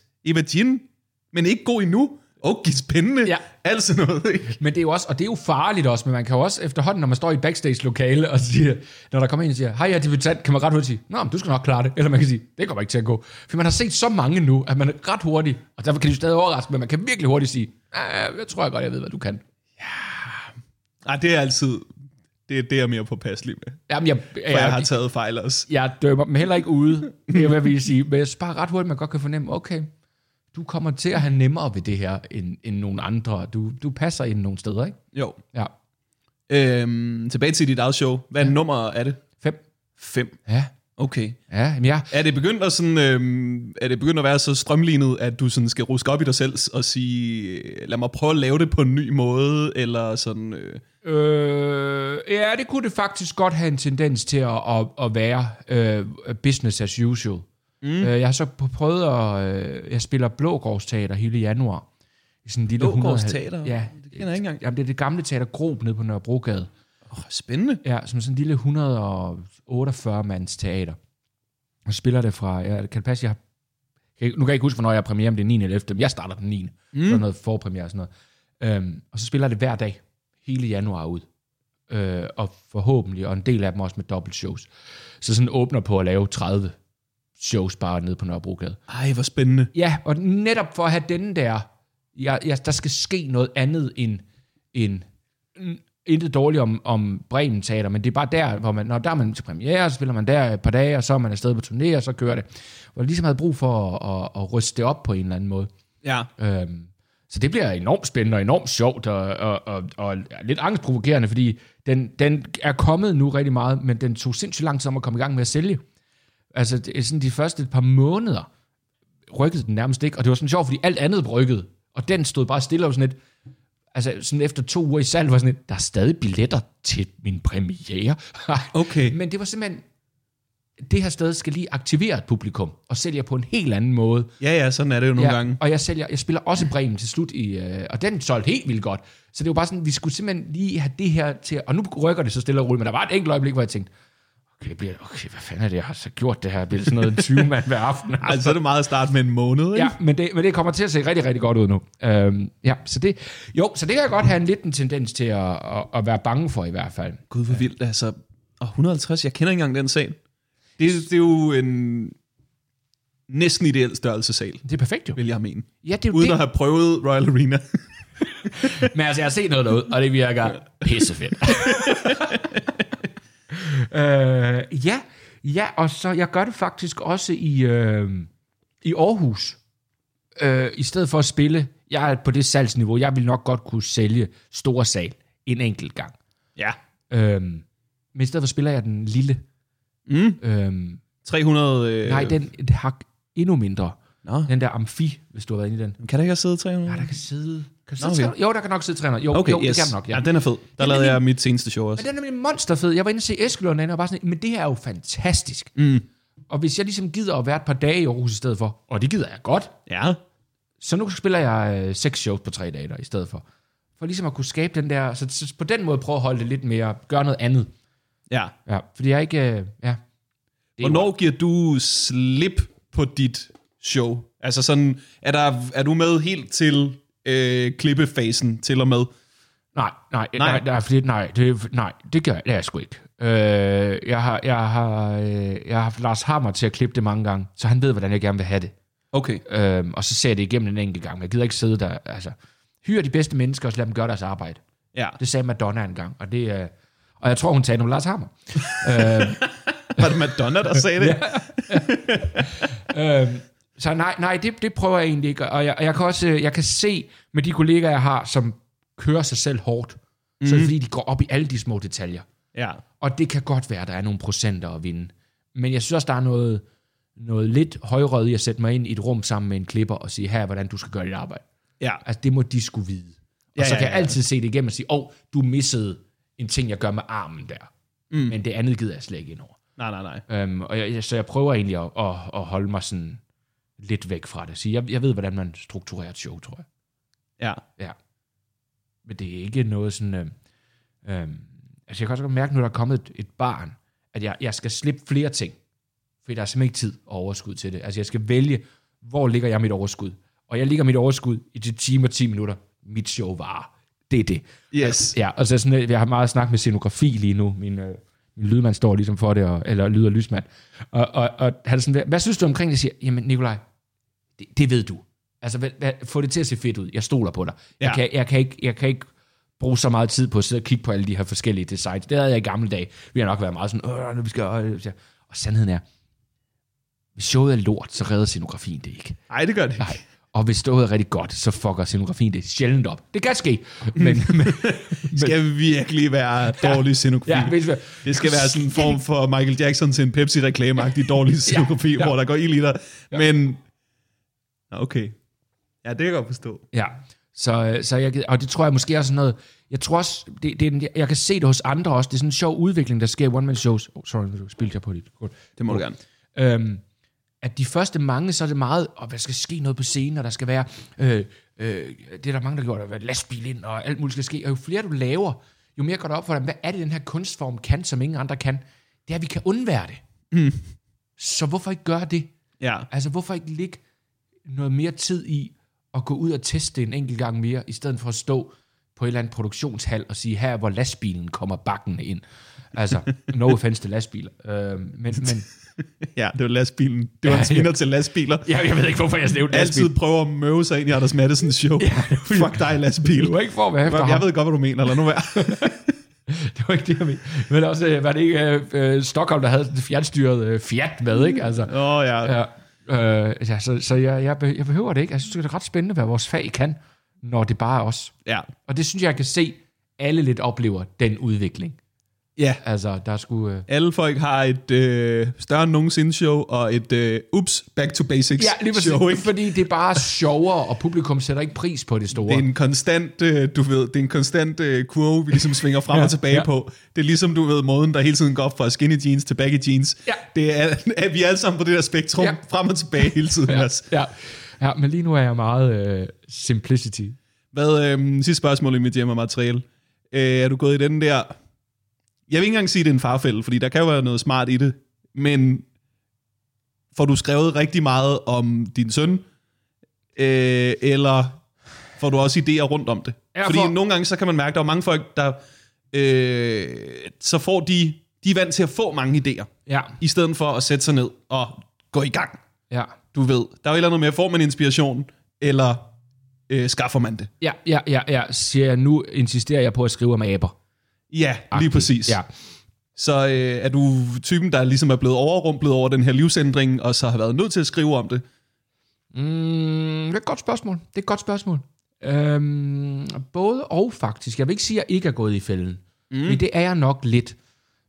Jean, men ikke god endnu. Okay, spændende. Ja. Alt sådan noget, ikke? Men det er jo også, og det er jo farligt også, men man kan jo også efterhånden, når man står i backstage-lokale, og siger, når der kommer en og siger, hej, jeg er debutant, kan man ret hurtigt sige, nå, men du skal nok klare det. Eller man kan sige, det kommer ikke til at gå. For man har set så mange nu, at man er ret hurtigt, og derfor kan de stadig overraske, men man kan virkelig hurtigt sige, "Ah, jeg tror jeg godt, jeg ved, hvad du kan. Nej, det er altid, det, det er jeg mere påpasselig med. Jamen, jeg, For jeg har taget fejl også. jeg dømmer dem heller ikke ude, det er, hvad vi sige, men jeg bare ret hurtigt, man godt kan fornemme, okay, du kommer til at have nemmere ved det her, end, end nogle andre. Du, du passer ind nogle steder, ikke? Jo. Ja. Øhm, tilbage til dit eget show. Hvad ja. nummer er det? Fem. Fem. Ja. Okay. Ja, men jeg, Er det begyndt at, sådan, øhm, er det begyndt at være så strømlignet, at du sådan skal ruske op i dig selv og sige, lad mig prøve at lave det på en ny måde, eller sådan... Øh, Øh, ja, det kunne det faktisk godt have en tendens til at, at, at være øh, business as usual. Mm. Øh, jeg har så prøvet at... Øh, jeg spiller Blågårdsteater hele januar. I sådan en lille Blågårds 100 Teater? Ja. Det kender jeg ikke engang. Jamen, det er det gamle teater Grob nede på Nørrebrogade. Oh, spændende. Ja, som sådan en lille 148-mands teater. Og spiller det fra... Ja, kan det passe, jeg har, kan- nu kan jeg ikke huske, hvornår jeg har premiere, om det er 9. eller 11. Men jeg starter den 9. Mm. Så noget forpremiere og sådan noget. Øhm, og så spiller jeg det hver dag, hele januar ud. Øh, og forhåbentlig, og en del af dem også med dobbelt shows. Så sådan åbner på at lave 30 shows bare nede på Nørrebrogade. Ej, hvor spændende. Ja, og netop for at have den der, ja, ja, der skal ske noget andet end, end intet dårligt om, om Bremen Teater, men det er bare der, hvor man, når der er man til premiere, så spiller man der et par dage, og så er man afsted på turné, og så kører det. Hvor jeg ligesom havde brug for at, at, at ryste det op på en eller anden måde. Ja. Øhm, så det bliver enormt spændende og enormt sjovt og, og, og, og lidt angstprovokerende, fordi den, den er kommet nu rigtig meget, men den tog sindssygt lang tid om at komme i gang med at sælge. Altså det er sådan de første par måneder rykkede den nærmest ikke, og det var sådan sjovt, fordi alt andet rykkede, og den stod bare stille og sådan lidt, altså sådan efter to uger i salg var sådan der er stadig billetter til min premiere. *laughs* Okay. Men det var simpelthen, det her sted skal lige aktivere et publikum, og sælger på en helt anden måde, Ja, ja, sådan er det jo nogle ja, gange. Og jeg, sælger, jeg spiller også Bremen til slut, i, øh, og den solgte helt vildt godt. Så det var bare sådan, vi skulle simpelthen lige have det her til, og nu rykker det så stille og roligt, men der var et enkelt øjeblik, hvor jeg tænkte, okay, bliver, okay hvad fanden er det, jeg har så gjort det her? Det bliver sådan noget 20 mand hver aften. *laughs* Altså, så er det meget at starte med en måned, ikke? Ja, men det, men det kommer til at se rigtig, rigtig godt ud nu. Øhm, ja, så det, jo, så det kan jeg godt have en lidt en tendens til at, at, at være bange for i hvert fald. Gud, hvor vildt. Altså, og 150, jeg kender ikke engang den sal. Det, det er jo en næsten ideel størrelse sal, Det er perfekt jo. vil jeg mene. Ja, det er Uden det. at have prøvet Royal Arena. *laughs* Men altså, jeg har set noget derude, og det virker pissefedt. *laughs* øh, ja, ja, og så jeg gør det faktisk også i, øh, i Aarhus. Øh, I stedet for at spille, jeg er på det salgsniveau, jeg vil nok godt kunne sælge store sal en enkelt gang. ja. Øh, men i stedet for spiller jeg den lille. Mm. Øh, 300... Øh, nej, den hak endnu mindre. Nå. Den der amfi, hvis du har været inde i den. Kan der ikke have siddet 300? Ja, der kan sidde... Kan der sidde okay. 300? Jo, der kan nok sidde 300. Jo, Okay, jo yes. det kan nok, ja. ja. den er fed. Der lavede jeg mit seneste show også. Men den er nemlig monsterfed. Jeg var inde og se Eskelund og bare sådan, men det her er jo fantastisk. Mm. Og hvis jeg ligesom gider at være et par dage i Aarhus i stedet for, og det gider jeg godt, Ja. så nu spiller jeg øh, seks shows på tre dage der i stedet for. For ligesom at kunne skabe den der, så, så på den måde prøve at holde det lidt mere, gøre noget andet. Ja. Ja, fordi jeg ikke, øh, ja. Det Hvornår giver du slip på dit show? Altså sådan, er, der, er du med helt til øh, klippefasen til og med? Nej, nej, Nej. nej, nej, fordi, nej, det, nej, det gør det er jeg sgu ikke. Øh, jeg, har, jeg, har, øh, jeg har haft Lars Hammer til at klippe det mange gange, så han ved, hvordan jeg gerne vil have det. Okay. Øhm, og så ser jeg det igennem en enkelt gang. Jeg gider ikke sidde der. Altså, hyr de bedste mennesker, og så lad dem gøre deres arbejde. Ja. Det sagde Madonna engang, og det er... Og jeg tror, hun talte om Lars Hammer. *laughs* øhm, Var det Madonna, der sagde det? *laughs* *laughs* øhm, så nej, nej det, det prøver jeg egentlig ikke. Og jeg, og jeg kan også øh, jeg kan se med de kollegaer, jeg har, som kører sig selv hårdt, mm. så er det fordi, de går op i alle de små detaljer. Ja. Og det kan godt være, at der er nogle procenter at vinde. Men jeg synes også, der er noget, noget lidt højrød i at sætte mig ind i et rum sammen med en klipper og sige, her er, hvordan du skal gøre dit arbejde. Ja. Altså, det må de skulle vide. Og Ja, så ja, kan jeg ja. altid se det igennem og sige, åh, oh, du missede en ting, jeg gør med armen der. Mm. Men det andet gider jeg slet ikke ind over. Nej, nej, nej. Um, og jeg, jeg- så jeg prøver egentlig at, at, at holde mig sådan lidt væk fra det. Så jeg, jeg ved, hvordan man strukturerer et show, tror jeg. Ja. Ja. Men det er ikke noget sådan... Øhm, øhm, altså jeg kan også godt mærke, når der er kommet et, et barn, at jeg, jeg skal slippe flere ting. Fordi der er simpelthen ikke tid og overskud til det. Altså jeg skal vælge, hvor ligger jeg mit overskud. Og jeg ligger mit overskud i de timer og 10 minutter. Mit show varer. Det er det. Yes. Ja, og så sådan, øh, jeg har meget snak med scenografi lige nu. Min, øh, min lydmand står ligesom for det, og, eller lyd- og lysmand. Og, og, og han er sådan, hvad synes du omkring det? Jeg siger, jamen Nikolaj, det, det ved du. Altså, hvad, hvad, få det til at se fedt ud. Jeg stoler på dig. Ja. Jeg, Ja. kan, jeg, kan ikke, jeg kan ikke bruge så meget tid på at sidde og kigge på alle de her forskellige designs. Det havde jeg i gamle dage. Vi har nok været meget sådan, Åh, nu vi skal... Øh, ja." og sandheden er, hvis showet er lort, så redder scenografien det ikke. Nej, det gør det ikke. Nej. Og hvis stået er rigtig godt, så fucker scenografien det sjældent op. Det kan ske, *laughs* men, *laughs* men Skal vi virkelig være *laughs* dårlig scenografi? ja, vi, Det skal være sådan en form for Michael Jackson til en Pepsi-reklame-agtig dårlig scenografi, ja. hvor der går ild i dig. Men, Nå, okay. Ja, det kan jeg godt forstå. Ja, så, øh, så jeg, og det tror jeg måske også er noget, jeg tror også, det, det, er en- jeg kan se det hos andre også, det er sådan en sjov udvikling, der sker i one-man-shows. Oh, sorry, nu spilte jeg på dit. Godt. Det må du gerne. Øhm, at de første mange, så er det meget, og der skal ske noget på scenen, og der skal være, øh, øh, det er der mange, der gjorde, der være lastbil ind, og alt muligt skal ske. Og jo flere du laver, jo mere går det op for dig, hvad er det, den her kunstform kan, som ingen andre kan? Det er, at vi kan undvære det. Mm. Så hvorfor ikke gøre det? Ja. Altså, hvorfor ikke lægge noget mere tid i at gå ud og teste en enkelt gang mere, i stedet for at stå på et eller andet produktionshal og sige, her er, hvor lastbilen kommer bakken ind. Altså, *laughs* no offense til lastbiler. Øh, men, men *laughs* Ja, det var lastbilen. Det var en Ja, sviner til lastbiler. jeg, jeg ved ikke, hvorfor jeg nævnte lastbil. Altid prøver at møve sig ind i Anders Mattesens show. *laughs* Fuck dig, lastbil. Det var ikke for at være efter Jeg ham. ved godt, hvad du mener. Lad nu være. Det var ikke det, jeg mente. Men også, øh, var det ikke øh, Stockholm, der havde fjernstyret øh, Fiat med, ikke? Altså, Åh, oh, ja. ja, øh, ja, så, så jeg, jeg, jeg behøver det ikke. Jeg synes, det er ret spændende, hvad vores fag kan, når det bare er os. Ja. Og det synes jeg, jeg kan se, alle lidt oplever den udvikling. Ja. Altså, der skulle... Øh... Alle folk har et øh, større end nogensinde show, og et øh, ups, back to basics Ja, lige show, ikke? fordi det er bare sjovere, og publikum sætter ikke pris på det store. Det er en konstant, øh, du ved, det er en konstant øh, kurve, vi ligesom svinger frem Ja, og tilbage ja. på. Det er ligesom, du ved, måden, der hele tiden går op fra skinny jeans til baggy jeans. Ja. Det er, *laughs* at vi er alle sammen på det der spektrum, Ja. frem og tilbage hele tiden. Ja. ja, ja, men lige nu er jeg meget øh, simplicity. Hvad, øh, sidste spørgsmål i mit hjem og materiale. Øh, er du gået i den der... Jeg vil ikke engang sige, at det er en farfælde, fordi der kan jo være noget smart i det, men får du skrevet rigtig meget om din søn, øh, eller får du også idéer rundt om det? Ja, fordi for- nogle gange, så kan man mærke, at der er mange folk, der... Øh, så får de... De er vant til at få mange idéer, Ja, i stedet for at sætte sig ned og gå i gang. ja. Du ved, der er jo et eller andet med, får man inspiration, eller øh, skaffer man det? Ja, ja, ja, ja, siger jeg. Nu insisterer jeg på at skrive om aber. Ja, lige præcis. Ja. Så øh, er du typen, der ligesom er blevet overrumplet over den her livsændring, og så har været nødt til at skrive om det? Mm, det er et godt spørgsmål. Det er et godt spørgsmål. Øhm, både og faktisk. Jeg vil ikke sige, at jeg ikke er gået i fælden. Mm. Fordi det er jeg nok lidt.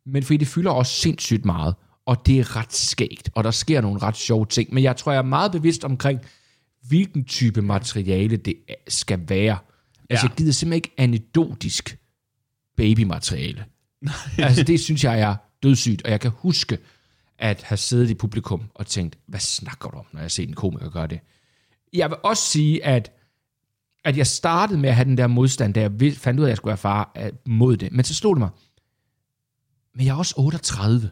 Men fordi det fylder også sindssygt meget. Og det er ret skægt. Og der sker nogle ret sjove ting. Men jeg tror, jeg er meget bevidst omkring, hvilken type materiale det skal være. Altså, Ja. jeg gider simpelthen ikke anekdotisk babymateriale. *laughs* altså, det synes jeg er dødssygt. Og jeg kan huske, at have siddet i publikum og tænkt, hvad snakker du om, når jeg ser en komiker gøre det? Jeg vil også sige, at, at jeg startede med at have den der modstand, da jeg fandt ud af, at jeg skulle være far øh, mod det. Men så stod det mig, men jeg er også 38.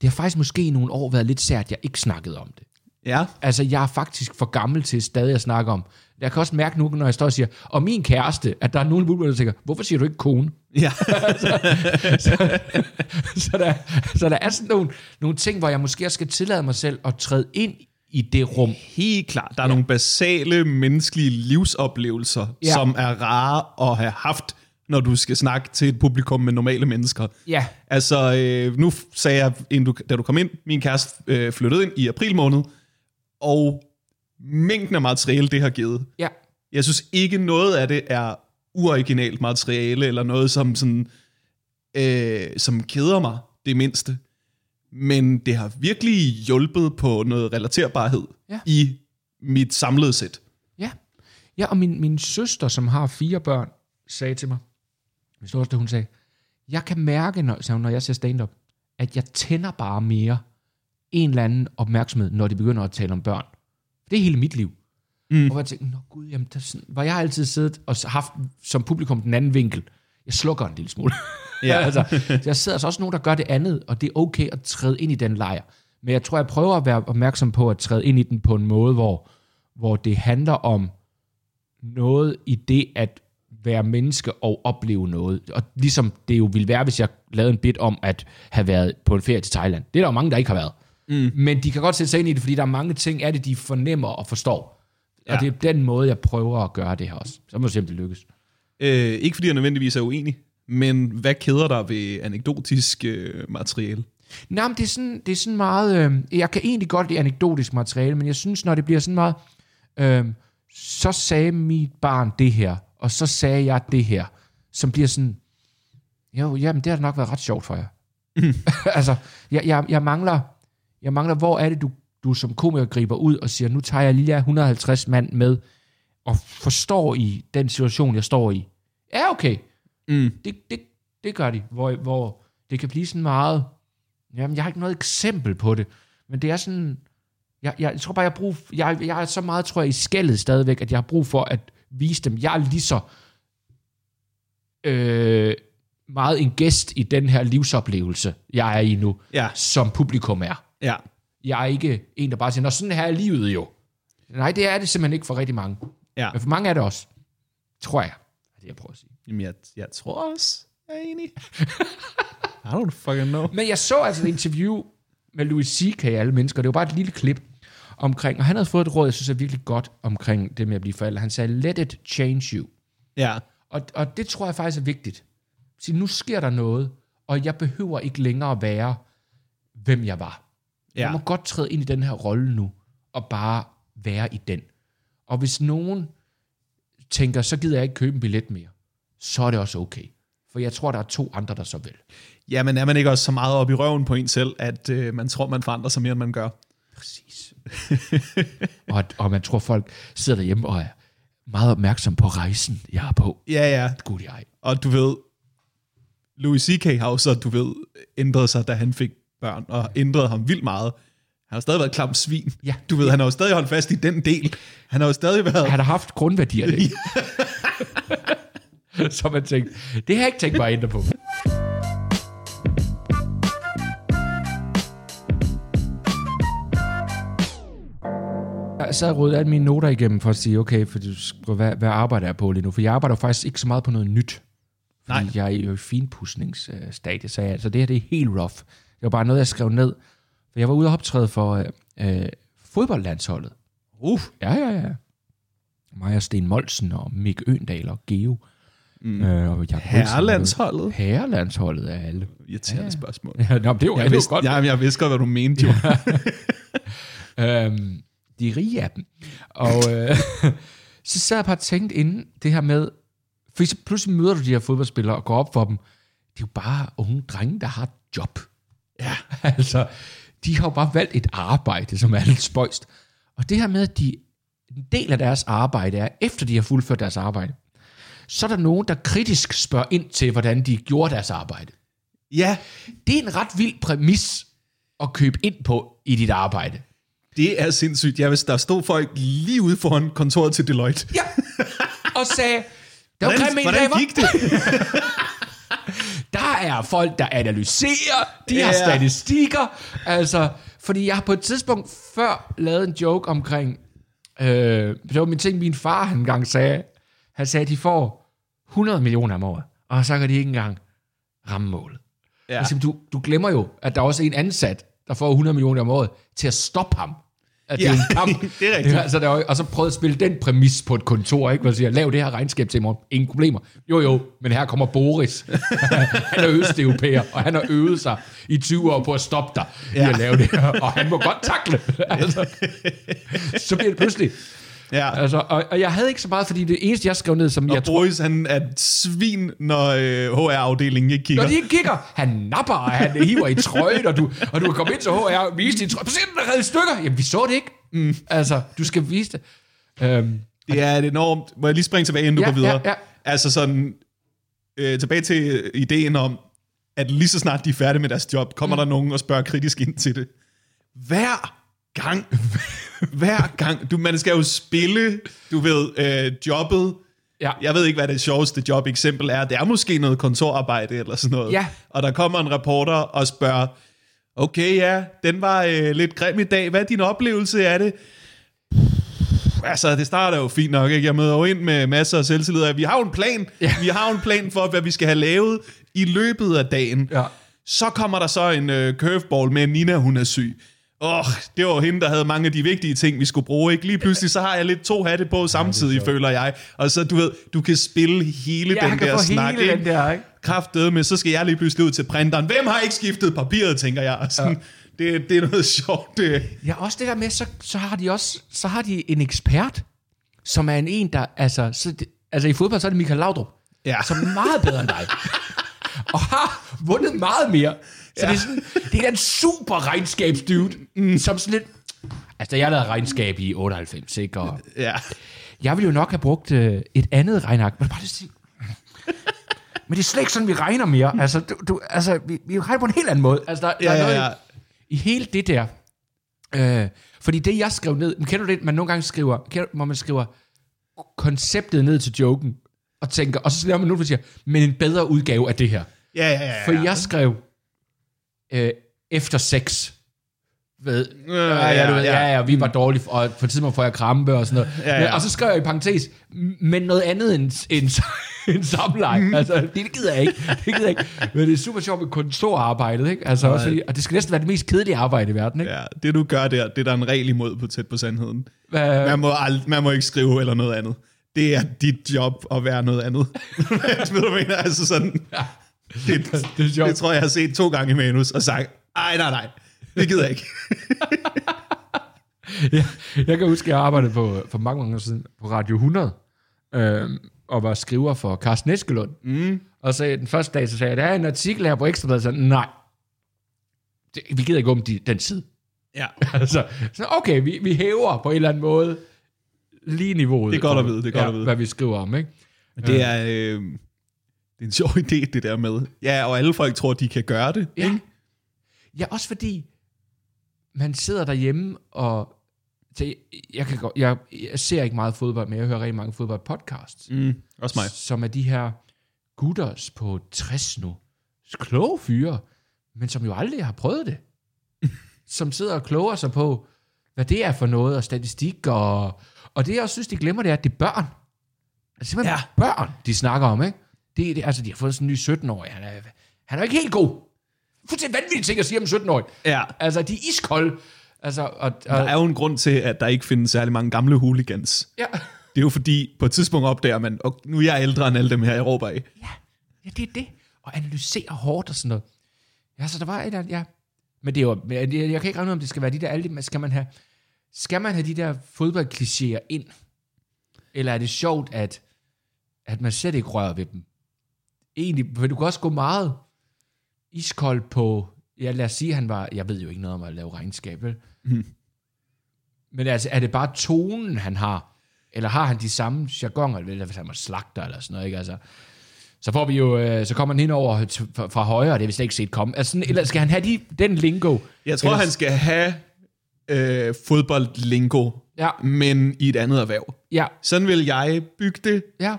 Det har faktisk måske i nogle år været lidt sært, at jeg ikke snakkede om det. Ja. Altså, jeg er faktisk for gammel til stadig at snakke om. Jeg kan også mærke nu, når jeg står og siger, og min kæreste, at der er nogen publikum, der tænker, hvorfor siger du ikke kone? Ja. *laughs* så, så, der, så der er sådan nogle, nogle ting, hvor jeg måske også skal tillade mig selv at træde ind i det rum. Helt klart. Der er ja. nogle basale menneskelige livsoplevelser, ja. som er rare at have haft, når du skal snakke til et publikum med normale mennesker. Ja. Altså, øh, nu sagde jeg, inden du, da du kom ind, min kæreste øh, flyttede ind i april måned, og mængden af materiale, det har givet, Ja. Jeg synes ikke noget af det er uoriginalt materiale, eller noget, som, sådan, øh, som keder mig det mindste. Men det har virkelig hjulpet på noget relaterbarhed Ja. i mit samlede sæt. Ja. Ja, og min, min søster, som har fire børn, sagde til mig, min største, hun sagde, jeg kan mærke, når, sagde hun, når jeg ser stand-up, at jeg tænder bare mere en eller anden opmærksomhed, når de begynder at tale om børn. Det er hele mit liv. Mm. Og jeg tænkte, nå gud, jamen, der, er sådan, hvor jeg altid siddet og haft som publikum den anden vinkel. Jeg slukker en lille smule. Ja. *laughs* altså, jeg sidder altså også nogen, der gør det andet, og det er okay at træde ind i den lejr. Men jeg tror, jeg prøver at være opmærksom på at træde ind i den på en måde, hvor, hvor det handler om noget i det at være menneske og opleve noget. Og ligesom det jo ville være, hvis jeg lavede en bit om at have været på en ferie til Thailand. Det er der jo mange, der ikke har været. Mm. Men de kan godt sætte sig ind i det, fordi der er mange ting af det, de fornemmer og forstår. Ja. Og det er den måde, jeg prøver at gøre det her også. Så må se, om det lykkes. Øh, ikke fordi jeg nødvendigvis er uenig, men hvad keder dig ved anekdotisk øh, materiale? Nej, men det er sådan, det er sådan meget... Øh, jeg kan egentlig godt lide anekdotisk materiale, men jeg synes, når det bliver sådan meget... øhm, så sagde mit barn det her, og så sagde jeg det her, som bliver sådan, jo, jamen det har nok været ret sjovt for jer. Mm. *laughs* *laughs* altså, jeg, jeg, jeg, mangler, jeg mangler, hvor er det, du, du som komiker griber ud og siger, nu tager jeg lige 150 mand med, og forstår i den situation, jeg står i. Ja, okay. Mm. Det, det, det gør de, hvor, hvor det kan blive sådan meget, jamen jeg har ikke noget eksempel på det, men det er sådan, jeg, jeg, jeg tror bare, jeg, brug, jeg, jeg er så meget, tror jeg, i skældet stadigvæk, at jeg har brug for at vise dem, jeg er lige så øh, meget en gæst i den her livsoplevelse, jeg er i nu, Ja, som publikum er. ja. Jeg er ikke en, der bare siger, Nå, sådan her er livet jo. Nej, det er det simpelthen ikke for rigtig mange. Ja. Men for mange er det også. Tror jeg. Det er det, jeg prøver at sige. Jamen, jeg, jeg tror også, jeg er enig. *laughs* I don't fucking know. Men jeg så altså et interview med Louis C.K. alle mennesker. Det var bare et lille klip omkring, og han havde fået et råd, jeg synes er virkelig godt omkring det med at blive forældre. Han sagde, let it change you. Ja, Og, og det tror jeg faktisk er vigtigt. Så nu sker der noget, og jeg behøver ikke længere være, hvem jeg var. Ja. Jeg må godt træde ind i den her rolle nu, og bare være i den. Og hvis nogen tænker, så gider jeg ikke købe en billet mere, så er det også okay. For jeg tror, der er to andre, der så vil. Ja, men er man ikke også så meget op i røven på en selv, at øh, man tror, man forandrer sig mere, end man gør? Præcis. og, og man tror, folk sidder derhjemme og er meget opmærksom på rejsen, jeg er på. Ja, ja. Gud, jeg. Og du ved, Louis C.K. har jo så, du ved, ændret sig, da han fik børn, og ændret ham vildt meget. Han har stadig været klam svin. Ja. Du ved, han har jo stadig holdt fast i den del. Han har jo stadig været... Han har haft grundværdier, det. *laughs* så man tænkt, det har jeg ikke tænkt mig at ændre på. Jeg sad og rydde alle mine noter igennem for at sige, okay, for du hvad, hvad arbejder jeg på lige nu? For jeg arbejder faktisk ikke så meget på noget nyt. Fordi Nej. jeg er jo i finpudsningsstadie, så, jeg, så det her det er helt rough. Det var bare noget, jeg skrev ned. For jeg var ude og optræde for øh, øh, fodboldlandsholdet. Uff. Ja, ja, ja. Og Sten Molsen og Mik Øndal og Geo. Mm. Øh, og Jacob. Herrelandsholdet? Herrelandsholdet af alle. Irriterende spørgsmål. Ja, nå, det er jo, Jeg det jo vidste, godt. ja, jeg vidste godt, hvad du mente jo. *laughs* Øhm, de er rige af dem. Og øh, *laughs* så sad jeg bare og tænkte inden det her med, for så pludselig møder du de her fodboldspillere og går op for dem. Det er jo bare unge drenge, der har job. Ja. *laughs* altså, de har jo bare valgt et arbejde, som er lidt spøjst. Og det her med, at de, en del af deres arbejde er, efter de har fuldført deres arbejde, så er der nogen, der kritisk spørger ind til, hvordan de gjorde deres arbejde. ja, Det er en ret vild præmis at købe ind på i dit arbejde. det er sindssygt. Ja, hvis der stod folk lige ude foran kontoret til Deloitte. Ja. Og sagde, der var Hvordan, hvordan gik det? *laughs* Er folk, der analyserer, de Ja. har statistikker. Altså, fordi jeg har på et tidspunkt før lavet en joke omkring, øh, det var min ting, min far han engang sagde, han sagde, at de får 100 millioner om året, og så kan de ikke engang ramme målet. Ja. Ja. Du, du glemmer jo, at der er også en ansat, der får 100 millioner om året, til at stoppe ham. At det Ja, er en *laughs* kamp. det er rigtigt. Ja, altså, der er, jo- og så prøvede at spille den præmis på et kontor, ikke? Hvor jeg siger, lav det her regnskab til i morgen. Ingen problemer. Jo, jo, men her kommer Boris. *laughs* han er østeuropæer, og han har øvet sig i 20 år på at stoppe dig ja. i at lave det her. Og han må godt takle. *laughs* altså, så bliver det pludselig. Ja. Altså, og, og, jeg havde ikke så meget, fordi det eneste, jeg skrev ned, som jeg Og tror, Boris, han er et svin, når øh, HR-afdelingen ikke kigger. Når de ikke kigger, han napper, og han hiver i trøjen, og du, og du kan komme ind til HR og vise din trøje. Se, den er reddet stykker. Jamen, vi så det ikke. Mm. Altså, du skal vise det. Øhm, Det er et enormt... Må jeg lige springe tilbage, inden du Ja, går videre? ja, ja. Altså sådan... Øh, tilbage til ideen om, at lige så snart de er færdige med deres job, kommer mm. der nogen og spørger kritisk ind til det. Hver gang. hver gang. Du, man skal jo spille, du ved, øh, jobbet. Ja. Jeg ved ikke, hvad det sjoveste job eksempel er. Det er måske noget kontorarbejde eller sådan noget. Ja. Og der kommer en reporter og spørger, okay, ja, den var øh, lidt grim i dag. Hvad er din oplevelse af det? Altså, det starter jo fint nok, ikke? Jeg møder jo ind med masser af selvtillid. Vi har jo en plan. Ja. Vi har jo en plan for, hvad vi skal have lavet i løbet af dagen. Ja. Så kommer der så en øh, curveball med, at Nina, hun er syg. Åh, oh, det var hende, der havde mange af de vigtige ting, vi skulle bruge. Ikke? Lige pludselig, så har jeg lidt to hatte på samtidig, ja, føler jeg. Og så, du ved, du kan spille hele Ja, den der få snak. hele den der, ikke? Kraftedeme, så skal jeg lige pludselig ud til printeren. Hvem har ikke skiftet papiret, tænker jeg. Og Sådan, ja. det, det er noget sjovt. Det. Ja, også det der med, så, så har de også så har de en ekspert. som er en en, der, altså, så, det- altså i fodbold, så er det Michael Laudrup, Ja. som er meget bedre end dig. *laughs* og har vundet meget mere. Så ja. det er sådan, det er en super regnskabsdude, mm. som sådan lidt, altså jeg lavede regnskab i 98, ikke? Og Ja. jeg ville jo nok have brugt øh, et andet regneark, men bare det sige, men det er slet ikke sådan, vi regner mere. Altså, du, du, altså vi, vi regner på en helt anden måde. Altså, der, der Ja, er ja, noget ja. i hele det der. Øh, fordi det, jeg skrev ned, men kender du det, man nogle gange skriver, kender, hvor man skriver konceptet ned til joken, og tænker, og så laver man nu, der siger, men en bedre udgave af det her. Ja, ja, ja. For jeg skrev, øh, efter sex, ved, Ja, ja, ja, du ved, ja. ja, ja, vi var dårlige, og på et tidspunkt får jeg krampe og sådan noget. Ja, ja. Men, og så skrev jeg i parentes, men noget andet end, end, *laughs* end samleje. Mm. Altså, det, det gider jeg ikke. Det gider jeg ikke. Men det er super sjovt med kontorarbejdet, ikke? Altså, også fordi, og det skal næsten være det mest kedelige arbejde i verden, ikke? Ja, det du gør der, det er der en regel imod på tæt på sandheden. Hvad- Man må, ald- man må ikke skrive eller noget andet. Det er dit job at være noget andet. *laughs* Ved du, mener? Altså sådan, Ja. Det, Det er sjovt. det tror jeg, jeg har set to gange i manus og sagt, ej, nej, nej, det gider jeg ikke. *laughs* jeg, jeg kan huske, at jeg arbejdede på, for mange mange år siden på Radio 100, øh, og var skriver for Carsten Eskelund. Mm. Og så den første dag, så sagde jeg, der er en artikel her på Ekstrabladet, så nej, det, vi gider ikke om de, den tid. Ja, *laughs* altså, så okay, vi, vi hæver på en eller anden måde lige niveauet. Det er godt at for, vide, det er godt ja, at vide. Hvad vi skriver om, ikke? Det er, øh, det er en sjov *laughs* idé, det der med. Ja, og alle folk tror, de kan gøre det. Ja. Ja, også fordi man sidder derhjemme og så jeg, jeg, kan godt, jeg, jeg ser ikke meget fodbold, men jeg hører rigtig mange fodboldpodcasts. Mm, også mig. som er de her gutters på 60 nu. Kloge fyre, men som jo aldrig har prøvet det. *laughs* som sidder og kloger sig på, hvad det er for noget, og statistik, og, og det jeg også synes, de glemmer, det er, at det er børn. Altså simpelthen ja. børn, de snakker om, ikke? Det, det, altså, de har fået sådan en ny 17-årig. Han er, han er ikke helt god. Fuldstændig vanvittigt ting at sige om 17-årig. Ja. Altså, de er iskolde. Altså, og, og, Der er jo en grund til, at der ikke findes særlig mange gamle hooligans. ja. Det er jo fordi, på et tidspunkt opdager man, og nu er jeg ældre end alle dem her, jeg råber af. Ja, ja, det er det. Og analysere hårdt og sådan noget. Ja, så der var et eller andet, ja. Men det er jo, men jeg, jeg kan ikke regne ud, om det skal være de der, alle de, skal man have, skal man have de der fodboldklichéer ind? Eller er det sjovt, at, at man slet ikke rører ved dem? Egentlig, for du kan også gå meget iskold på, ja lad os sige, han var, jeg ved jo ikke noget om at lave regnskab, vel? Mhm. Men altså, er det bare tonen, han har? Eller har han de samme jargoner, eller hvis han var slagter eller sådan noget, ikke? Altså, så får vi jo, øh, så kommer han ind over fra, fra højre, og det har vi slet ikke set komme. Altså, sådan, eller skal han have de, den lingo? Jeg tror, Ellers- han skal have øh, fodboldlingo, Ja, men i et andet erhverv. ja, Sådan vil jeg bygge det. ja.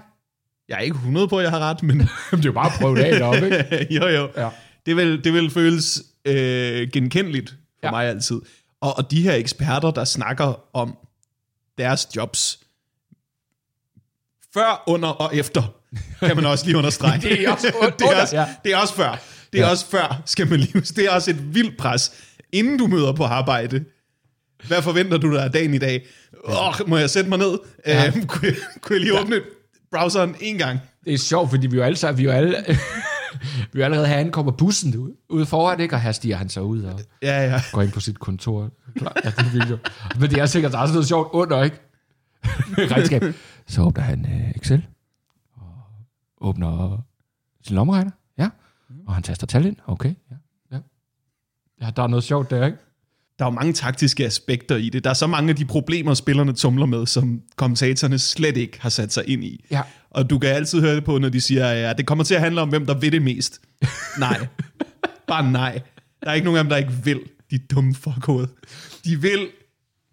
Jeg er ikke 100 på, at jeg har ret, men *laughs* det er jo bare at prøve det af deroppe, ikke? *laughs* jo jo. Ja. Det, vil, det vil føles øh, genkendeligt for Ja. ja. mig altid. Og, og de her eksperter, der snakker om deres jobs, før, under og efter, kan man også lige understrege. *laughs* Det er også det, er også, ja. det er også før. Det er Ja. også før, skal man lige Det er også et vildt pres, inden du møder på arbejde. Hvad forventer du dig af dagen i dag? Åh, må jeg sætte mig ned? Ja. Ja. Øh, kunne, jeg, kunne jeg lige åbne browseren en gang? Det er sjovt, fordi vi jo alle sammen, vi er jo alle, *laughs* vi er jo allerede herinde, kommer bussen ud, ude foran, ikke? Og her stiger han så ud og Ja, ja. går ind på sit kontor. Klar, ja, det video. Men det er sikkert, der er sådan noget sjovt under, ikke? *laughs* Regnskab. Så åbner han uh, Excel, og åbner sin lommeregner, ja. Og han taster tal ind, okay, ja. ja. Ja, der er noget sjovt der, ikke? Der er jo mange taktiske aspekter i det. Der er så mange af de problemer, spillerne tumler med, som kommentatorerne slet ikke har sat sig ind i. Ja. Og du kan altid høre det på, når de siger, at det kommer til at handle om, hvem der vil det mest. Nej. *laughs* Bare nej. Der er ikke nogen af dem, der ikke vil. De dumme fuckhoved. De vil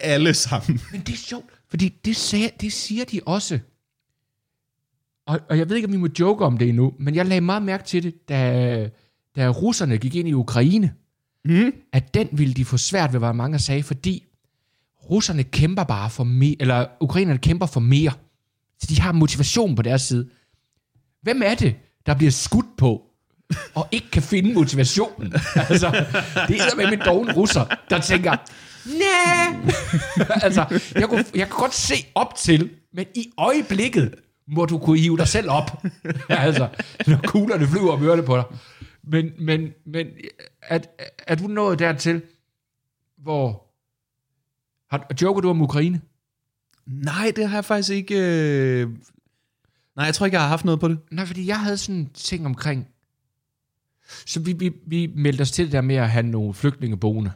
alle sammen. Men det er sjovt, fordi det, sagde, det siger de også. Og, og jeg ved ikke, om vi må joke om det endnu, men jeg lagde meget mærke til det, da, da russerne gik ind i Ukraine, Mm. at den ville de få svært ved, hvad mange sagde, fordi russerne kæmper bare for mere, eller ukrainerne kæmper for mere. Så de har motivation på deres side. Hvem er det, der bliver skudt på, og ikke kan finde motivationen? *laughs* altså, det er med en doven russer, der tænker, nej. *laughs* altså, jeg kunne, jeg kan godt se op til, men i øjeblikket må du kunne hive dig selv op. *laughs* altså, når kuglerne flyver om ørerne på dig. Men, men, men er, er du nået dertil, hvor... Har, joker du om Ukraine? Nej, det har jeg faktisk ikke... Øh... Nej, jeg tror ikke, jeg har haft noget på det. Nej, fordi jeg havde sådan en ting omkring... Så vi, vi, vi meldte os til det der med at have nogle flygtninge boende.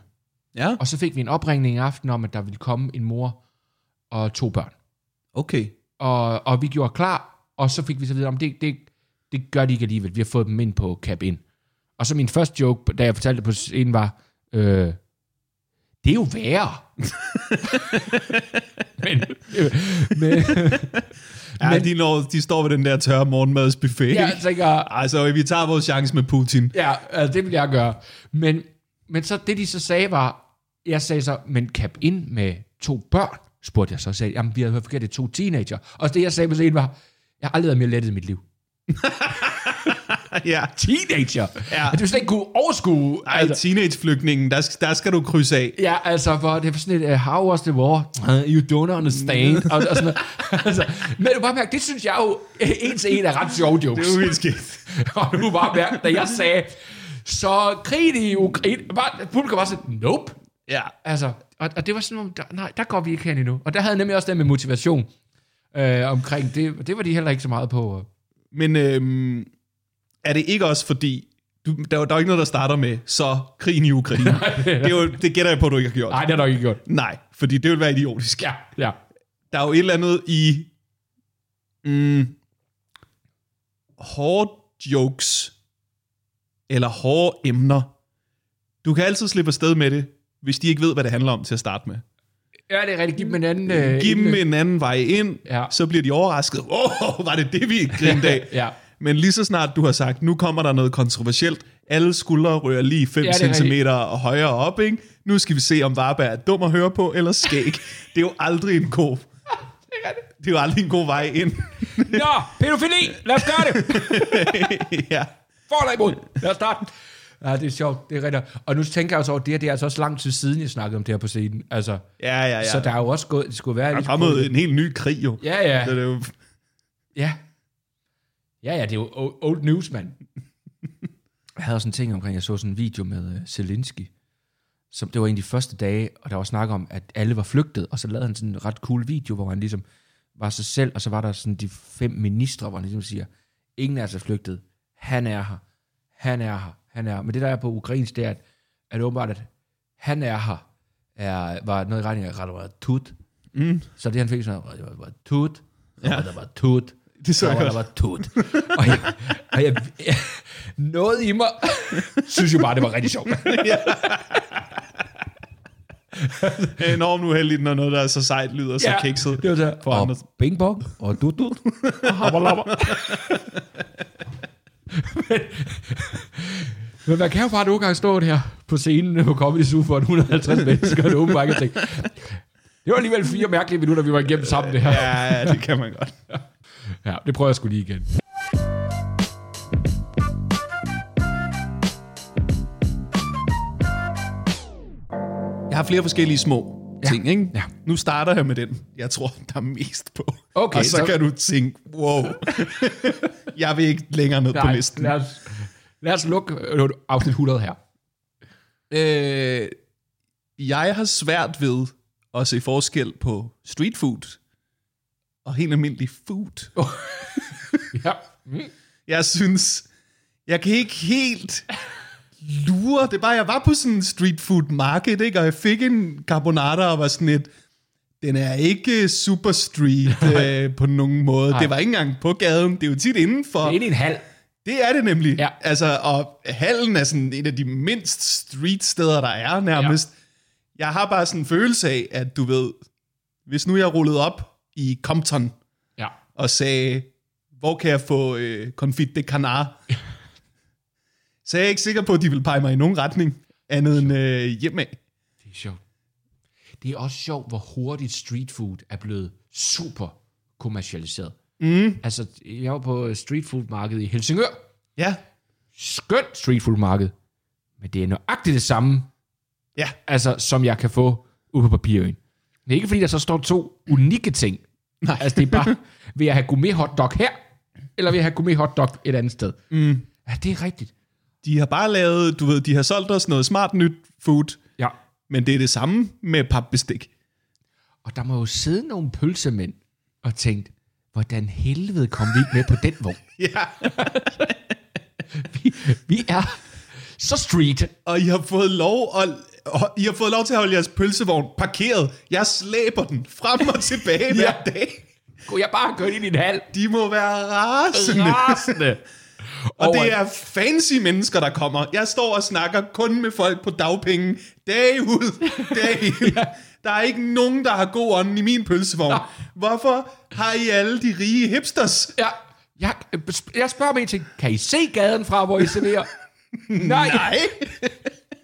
Ja, Og så fik vi en opringning i aften om, at der ville komme en mor og to børn. okay. Og, og vi gjorde klar, og så fik vi så videre om, det, det, det gør de ikke alligevel. Vi har fået dem ind på cap. Og så min første joke, da jeg fortalte det på scenen, var, øh, det er jo værre. *laughs* men, øh, men, Ja, men... de, når, de står ved den der tørre morgenmadsbuffet. jeg tænker, Altså, vi tager vores chance med Putin. ja, altså, det vil jeg gøre. Men, men så det, de så sagde, var, jeg sagde så, men cap in med to børn, spurgte jeg så, sagde, jamen, vi har hørt forkert, det er to teenager. Og det, jeg sagde på scenen, var, jeg har aldrig været mere lettet i mit liv. *laughs* *laughs* ja. Teenager? Ja. At du slet ikke kunne overskue. Ej, altså, teenageflygtningen, der, der skal du krydse af. Ja, altså, for det er sådan et, uh, how was the war? Uh, you don't understand. *laughs* og, og sådan *laughs* altså, men du bare mærke, det synes jeg jo, øh, en til en er ret sjove jokes. Det er jo helt skidt. og du bare mærke, da jeg sagde, så krigen i Ukraine, bare, publikum var sådan, nope. Ja. Altså, og, og det var sådan, der, nej, der går vi ikke hen endnu. Og der havde jeg nemlig også det med motivation øh, omkring, det, det var de heller ikke så meget på. Men øhm, er det ikke også fordi, du, der, er jo- der er jo ikke noget, der starter med, så krigen i Ukraine. *laughs* det, er jo, det gætter jeg på, at du ikke har gjort. Nej, det har du ikke gjort. Nej, fordi det vil være idiotisk. Ja, ja. Der er jo et eller andet i mm, hårde jokes, eller hårde emner. Du kan altid slippe afsted med det, hvis de ikke ved, hvad det handler om til at starte med. Ja, det er rigtigt. Giv dem en anden... Øh, Giv dem en anden vej ind, Ja. så bliver de overrasket. Åh, oh, var det det, vi grinede af? *laughs* Ja. Men lige så snart du har sagt, nu kommer der noget kontroversielt, alle skuldre rører lige 5 Ja, cm højere op, ikke? Nu skal vi se, om Varberg er dum at høre på, eller skæg. det er jo aldrig en god... Det er jo aldrig en god vej ind. *laughs* Nå, pædofili! Lad os gøre det! *laughs* ja. For eller imod? Lad os starte. Ja, det er sjovt. Det er rigtigt. Og nu tænker jeg også over, det her, det er altså også lang tid siden, jeg snakkede om det her på scenen. Altså, Ja, ja, ja. Så der er jo også gået, det skulle være... der er kommet en helt ny krig, jo. Ja, ja. Så det er jo Ja. Ja, ja, det er jo old news, mand. jeg havde også en ting omkring, jeg så sådan en video med uh, Zelensky. Som, det var en af de første dage, og der var snak om, at alle var flygtet, og så lavede han sådan en ret cool video, hvor han ligesom var sig selv, og så var der sådan de fem ministre, hvor han ligesom siger, ingen er så flygtet, han er her, han er her, han er her. Men det der er på ukrainsk, det er, at, at åbenbart, at han er her, er, var noget i retning af, var tut. Mm. Så det han fik sådan, var, var, Det så jeg var der godt. var tut. og jeg, og jeg, jeg, noget i mig, synes jo bare, det var rigtig sjovt. *laughs* Det er enormt uheldigt, når noget, der er så sejt, lyder så kikset. Det var så, på og andre. bing bong, og dut dut, og men, men man kan jo bare nogle gange stå der på scenen på Comedy Zoo for 150 mennesker, og det åbenbart ikke tænke, det var alligevel fire mærkelige minutter, vi var igennem sammen det her. Ja, ja, det kan man godt. *laughs* Ja, det prøver jeg sgu lige igen. Jeg har flere forskellige små Ja. ting, ikke? Ja. Nu starter jeg med den, jeg tror, der er mest på. Okay, og så, så- kan du tænke, wow, jeg vil ikke længere ned på listen. lad os, lad os lukke øh, afsnit 100 her. Øh, jeg har svært ved at se forskel på street food og helt almindelig food. *laughs* Ja. Mm. Jeg synes, jeg kan ikke helt lure. Det er bare, jeg var på sådan en street food market, ikke? og jeg fik en carbonara og var sådan et, den er ikke super street *laughs* øh, på nogen måde. Nej. Det var ikke engang på gaden, det er jo tit indenfor. Det er en halv. Det er det nemlig. Ja. Altså, og hallen er sådan et af de mindst street steder, der er nærmest. Ja. Jeg har bare sådan en følelse af, at du ved, hvis nu jeg rullede op i Compton Ja. og sagde, hvor kan jeg få øh, confit de canard? *laughs* så er jeg ikke sikker på, at de vil pege mig i nogen retning, andet end øh, hjemme. Det er sjovt. Det er også sjovt, hvor hurtigt street food er blevet super kommercialiseret. Mm. Altså, jeg var på street food markedet i Helsingør. Ja, Skønt street food marked. Men det er nøjagtigt det samme, ja, altså, som jeg kan få ude på papirøen. Det er ikke fordi, der så står to unikke ting. Nej. Altså, det er bare, vil jeg have gourmet hotdog her, eller vil jeg have gourmet hotdog et andet sted? Mm. Ja, det er rigtigt. de har bare lavet, du ved, de har solgt os noget smart nyt food, Ja. men det er det samme med papbestik. Og der må jo sidde nogle pølsemænd og tænkt, hvordan helvede kom vi ikke med på den vogn? *laughs* Ja, Vi, vi er så street. og I har fået lov at, I har fået lov til at holde jeres pølsevogn parkeret. Jeg slæber den frem og tilbage *laughs* hver dag. Kunne jeg bare køre ind i en hal? De må være rasende. Rasende. *laughs* Og det er fancy mennesker, der kommer. Jeg står og snakker kun med folk på dagpenge. Dag ud, dag *laughs* ind. Der er ikke nogen, der har god ånd i min pølsevogn. Hvorfor har I alle de rige hipsters? Ja, jeg, jeg spørger mig en ting. Kan I se gaden fra, hvor I serverer? Nej. Nej.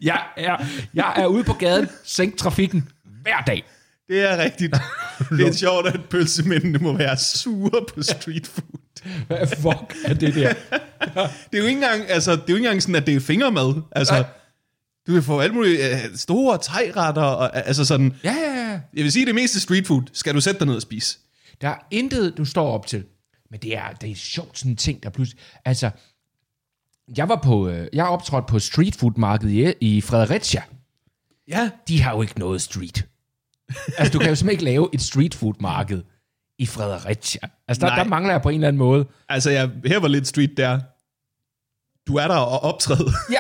Jeg er, jeg er ude på gaden, sænk trafikken hver dag. Det er rigtigt. *laughs* Det er sjovt, at pølsemændene må være sure på street food. Hvad fuck er det der? Det er jo ikke engang, altså, det er jo ikke engang sådan, at det er fingermad. Altså, Nej. du kan få alle mulige uh, store tegretter, og, uh, altså sådan, Ja, ja, ja. jeg vil sige, det meste street food skal du sætte dig ned og spise. Der er intet, du står op til. Men det er, det er sjovt sådan en ting, der pludselig... Altså, jeg var på... Øh, jeg har optrådt på street food markedet i, i Fredericia. Ja, De har jo ikke noget street. altså, du kan jo simpelthen ikke lave et street food marked i Fredericia. Altså, der, Nej. der mangler jeg på en eller anden måde. altså jeg, her var lidt street der. Du er der og optræde. Ja,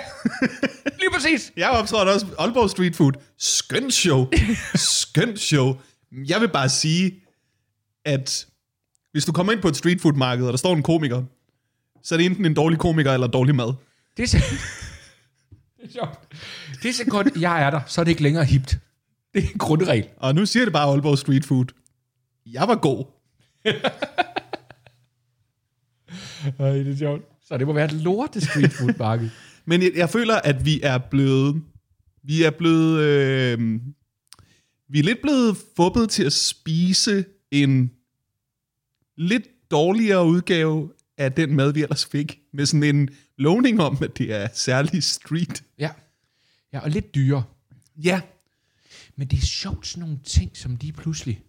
lige præcis. *laughs* Jeg optrådte også Aalborg Street Food. Skønt show. Skønt show. Jeg vil bare sige, at hvis du kommer ind på et street food marked, og der står en komiker, så er det enten en dårlig komiker eller dårlig mad. Det er, så, det er sjovt. Det er så godt, jeg er der, så er det ikke længere hipt. Det er en grundregel. Og nu siger det bare Aalborg Street Food. Jeg var god. *laughs* Ej, det er sjovt. Så det må være et lorte street food marked. *laughs* Men jeg, jeg føler, at vi er blevet... Vi er blevet... Øh, vi er lidt blevet fubbet til at spise en lidt dårligere udgave af den mad, vi ellers fik. Med sådan en lovning om, at det er særlig street. ja. ja, og lidt dyre. Ja, Men det er sjovt, sådan nogle ting, som lige pludselig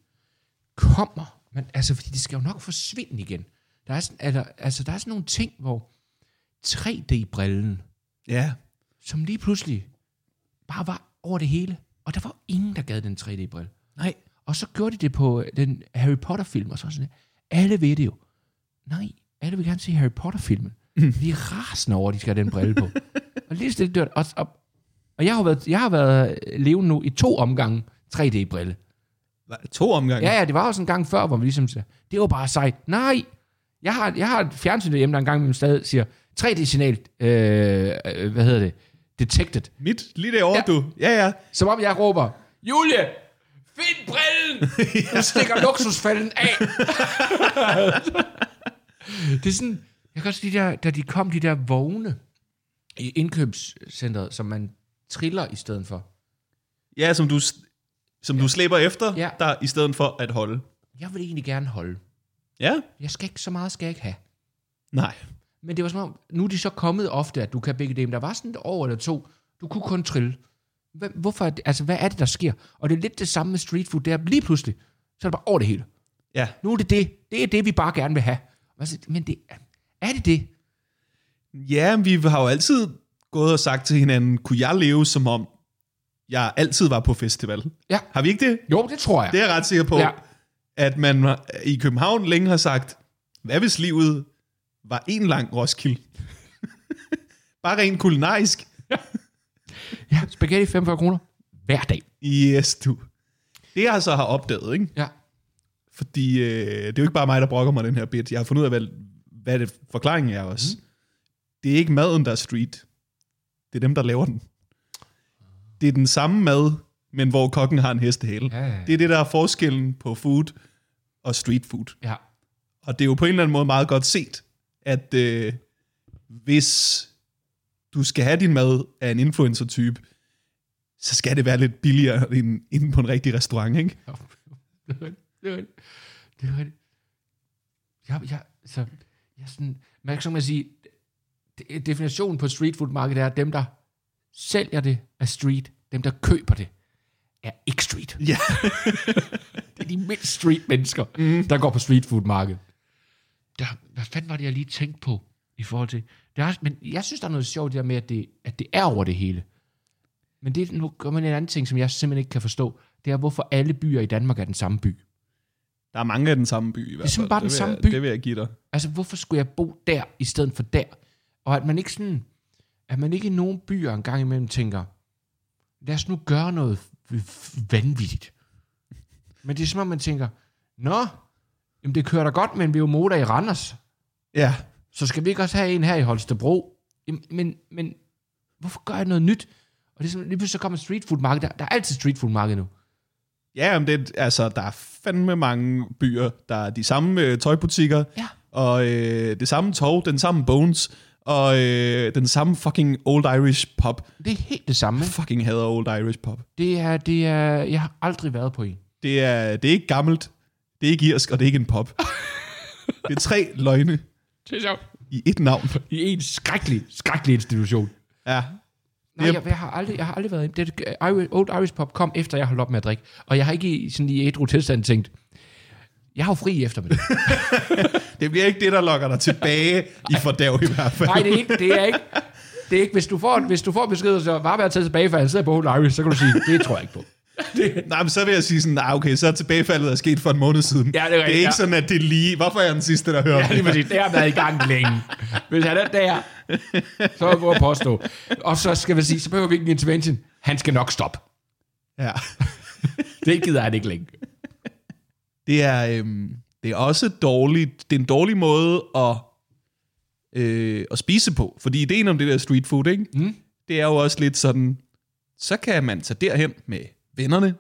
kommer. Men, altså, fordi det skal jo nok forsvinde igen. Der er sådan, altså, altså, der er sådan nogle ting, hvor 3D-brillen, ja. som lige pludselig bare var over det hele. Og der var ingen, der gad den 3D-brille. Nej. Og så gjorde de det på den Harry Potter-film, og så sådan, alle ved det jo. Nej, alle vil gerne se Harry Potter-filmen. Mm. De er rasende over, at de skal have den brille på. og lige stille dørt. Og, og, og jeg har været, jeg har været levende nu i to omgange 3D-brille. To omgange. Ja, ja, det var også en gang før, hvor vi ligesom sagde, det var bare sejt. Nej, jeg har, jeg har et fjernsyn derhjemme, der en gang stadig siger, 3D-signal, øh, øh, hvad hedder det, detected. Mit, lige derovre, Ja. ja. du. Ja, ja. Som om jeg råber, Julie, find brillen! *laughs* Du stikker luksusfælden af. *laughs* det er sådan, jeg kan også de der, da de kom, de der vogne i indkøbscentret, som man triller i stedet for. Ja, som du, som du slæber efter, Ja. der i stedet for at holde. Jeg vil egentlig gerne holde. Ja? Jeg skal ikke, så meget skal jeg ikke have. Nej. Men det var som om, nu er de så kommet ofte, at du kan begge dem. Der var sådan et år eller to, du kunne kun trille. Hvorfor, er det- altså, hvad er det, der sker? Og det er lidt det samme med street food. Det er lige pludselig, så er det bare over det hele. Ja. Nu er det det. Det er det, vi bare gerne vil have. Men det, er det det? Ja, vi har jo altid gået og sagt til hinanden, kunne jeg leve som om, jeg altid var på festival? Ja. Har vi ikke det? Jo, det tror jeg. Det er jeg ret sikker på, Ja. ja. at man i København længe har sagt, hvad hvis livet var en lang Roskilde? *laughs* Bare rent kulinarisk. Ja, spaghetti 45 kroner hver dag. Yes, du. Det jeg så har opdaget, ikke? Ja. Fordi øh, det er jo ikke bare mig, der brokker mig den her bit. Jeg har fundet ud af, hvad, hvad det forklaringen er også. Mm. Det er ikke maden, der er street. Det er dem, der laver den. Det er den samme mad, men hvor kokken har en hestehale. Ja, ja, ja. Det er det, der er forskellen på food og street food. Ja. Og det er jo på en eller anden måde meget godt set, at øh, hvis du skal have din mad af en influencer-type, så skal det være lidt billigere end inde på en rigtig restaurant, ikke? *laughs* Det er rigtigt. Det er rigtigt. Jeg, jeg, så, jeg sådan, man kan sådan sige, de- definitionen på street food market er, at dem, der sælger det, er street. Dem, der køber det, er ikke street. Ja. *laughs* Det er de mindst street mennesker, mm. der går på street food market. Der, hvad fanden var det, jeg lige tænkte på i forhold til... Der er, men jeg synes, der er noget sjovt der med, at det, at det er over det hele. Men det, nu gør man en anden ting, som jeg simpelthen ikke kan forstå. det er, hvorfor alle byer i Danmark er den samme by. Der er mange af den samme by i hvert fald. Det er simpelthen bare den samme jeg, by. Det vil jeg give dig. Altså, hvorfor skulle jeg bo der, i stedet for der? Og at man ikke sådan, at man ikke i nogen byer engang imellem tænker, lad os nu gøre noget vanvittigt. Men det er som om, man tænker, nå, jamen det kører da godt med en Veomoda i Randers, Ja, så skal vi ikke også have en her i Holstebro? Jamen, Men, men hvorfor gør jeg noget nyt? Og det er sådan, lige pludselig så kommer street food marked. Der, der er altid street food marked nu. Ja men det, altså, der er fandme mange byer. Der er de samme øh, tøjbutikker, Ja. og øh, det samme tog, den samme Bones, og øh, den samme fucking Old Irish pub. Det er helt det samme. Jeg fucking hader Old Irish pub. Det er, det er, jeg har aldrig været på en. Det er, det er ikke gammelt, det er ikke irsk, og det er ikke en pub. *laughs* det er tre løgne Det er sjovt. i et navn. I en skrækkelig, skrækkelig institution. Ja, Nej, Yep. jeg, jeg, har aldrig, jeg har aldrig været i det, Irish, Old Irish Pop kom efter, jeg holdt op med at drikke. Og jeg har ikke i, sådan i ædru tilstand tænkt, jeg har jo fri efter mig. *laughs* det bliver ikke det, der lokker dig tilbage i fordærv i hvert fald. Nej, det er ikke. Det er ikke. Det er ikke. Hvis du får, hvis du får besked, så var med at tage tilbage, for han sidder på Old Irish, så kan du sige, det tror jeg ikke på. Det, Nej, men så vil jeg sige sådan, nej, okay, så er tilbagefaldet er sket for en måned siden. Ja, det er det er ikke ja. sådan, at det er lige... Hvorfor er jeg den sidste, der hører ja, lige det? præcis. Det har været i gang længe. Hvis han er der, så vil jeg påstå. Og så skal vi sige, så behøver vi ikke en intervention. Han skal nok stoppe. Ja. *laughs* Det gider han ikke længe. Det er, øhm, det er også dårligt. Det er en dårlig måde at, øh, at spise på. Fordi ideen om det der street food, ikke? Mm. det er jo også lidt sådan, så kan man tage derhen med vennerne,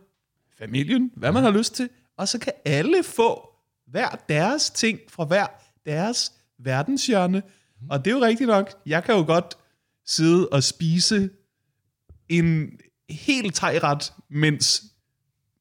familien, hvad man har lyst til, og så kan alle få hver deres ting fra hver deres verdenshjørne. Og det er jo rigtigt nok. Jeg kan jo godt sidde og spise en helt tegret, mens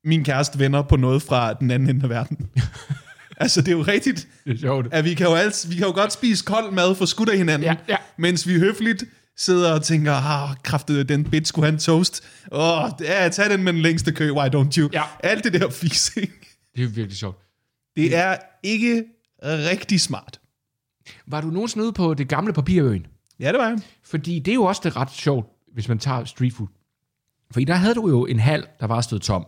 min kæreste vender på noget fra den anden ende af verden. *laughs* altså, det er jo rigtigt, Det er sjovt. at vi kan jo, altid, vi kan jo godt spise kold mad for skudt af hinanden, Ja, ja. mens vi høfligt sidder og tænker, ah, kraftet, den bit skulle have en toast. Åh, oh, ja, tag den med den længste kø, why don't you? Ja. Alt det der fis, ikke? Det er virkelig sjovt. Det er ikke rigtig smart. Var du nogensinde ude på det gamle papirøen? Ja, det var jeg. Fordi det er jo også det ret sjovt, hvis man tager street food. Fordi der havde du jo en hal, der var stået tom.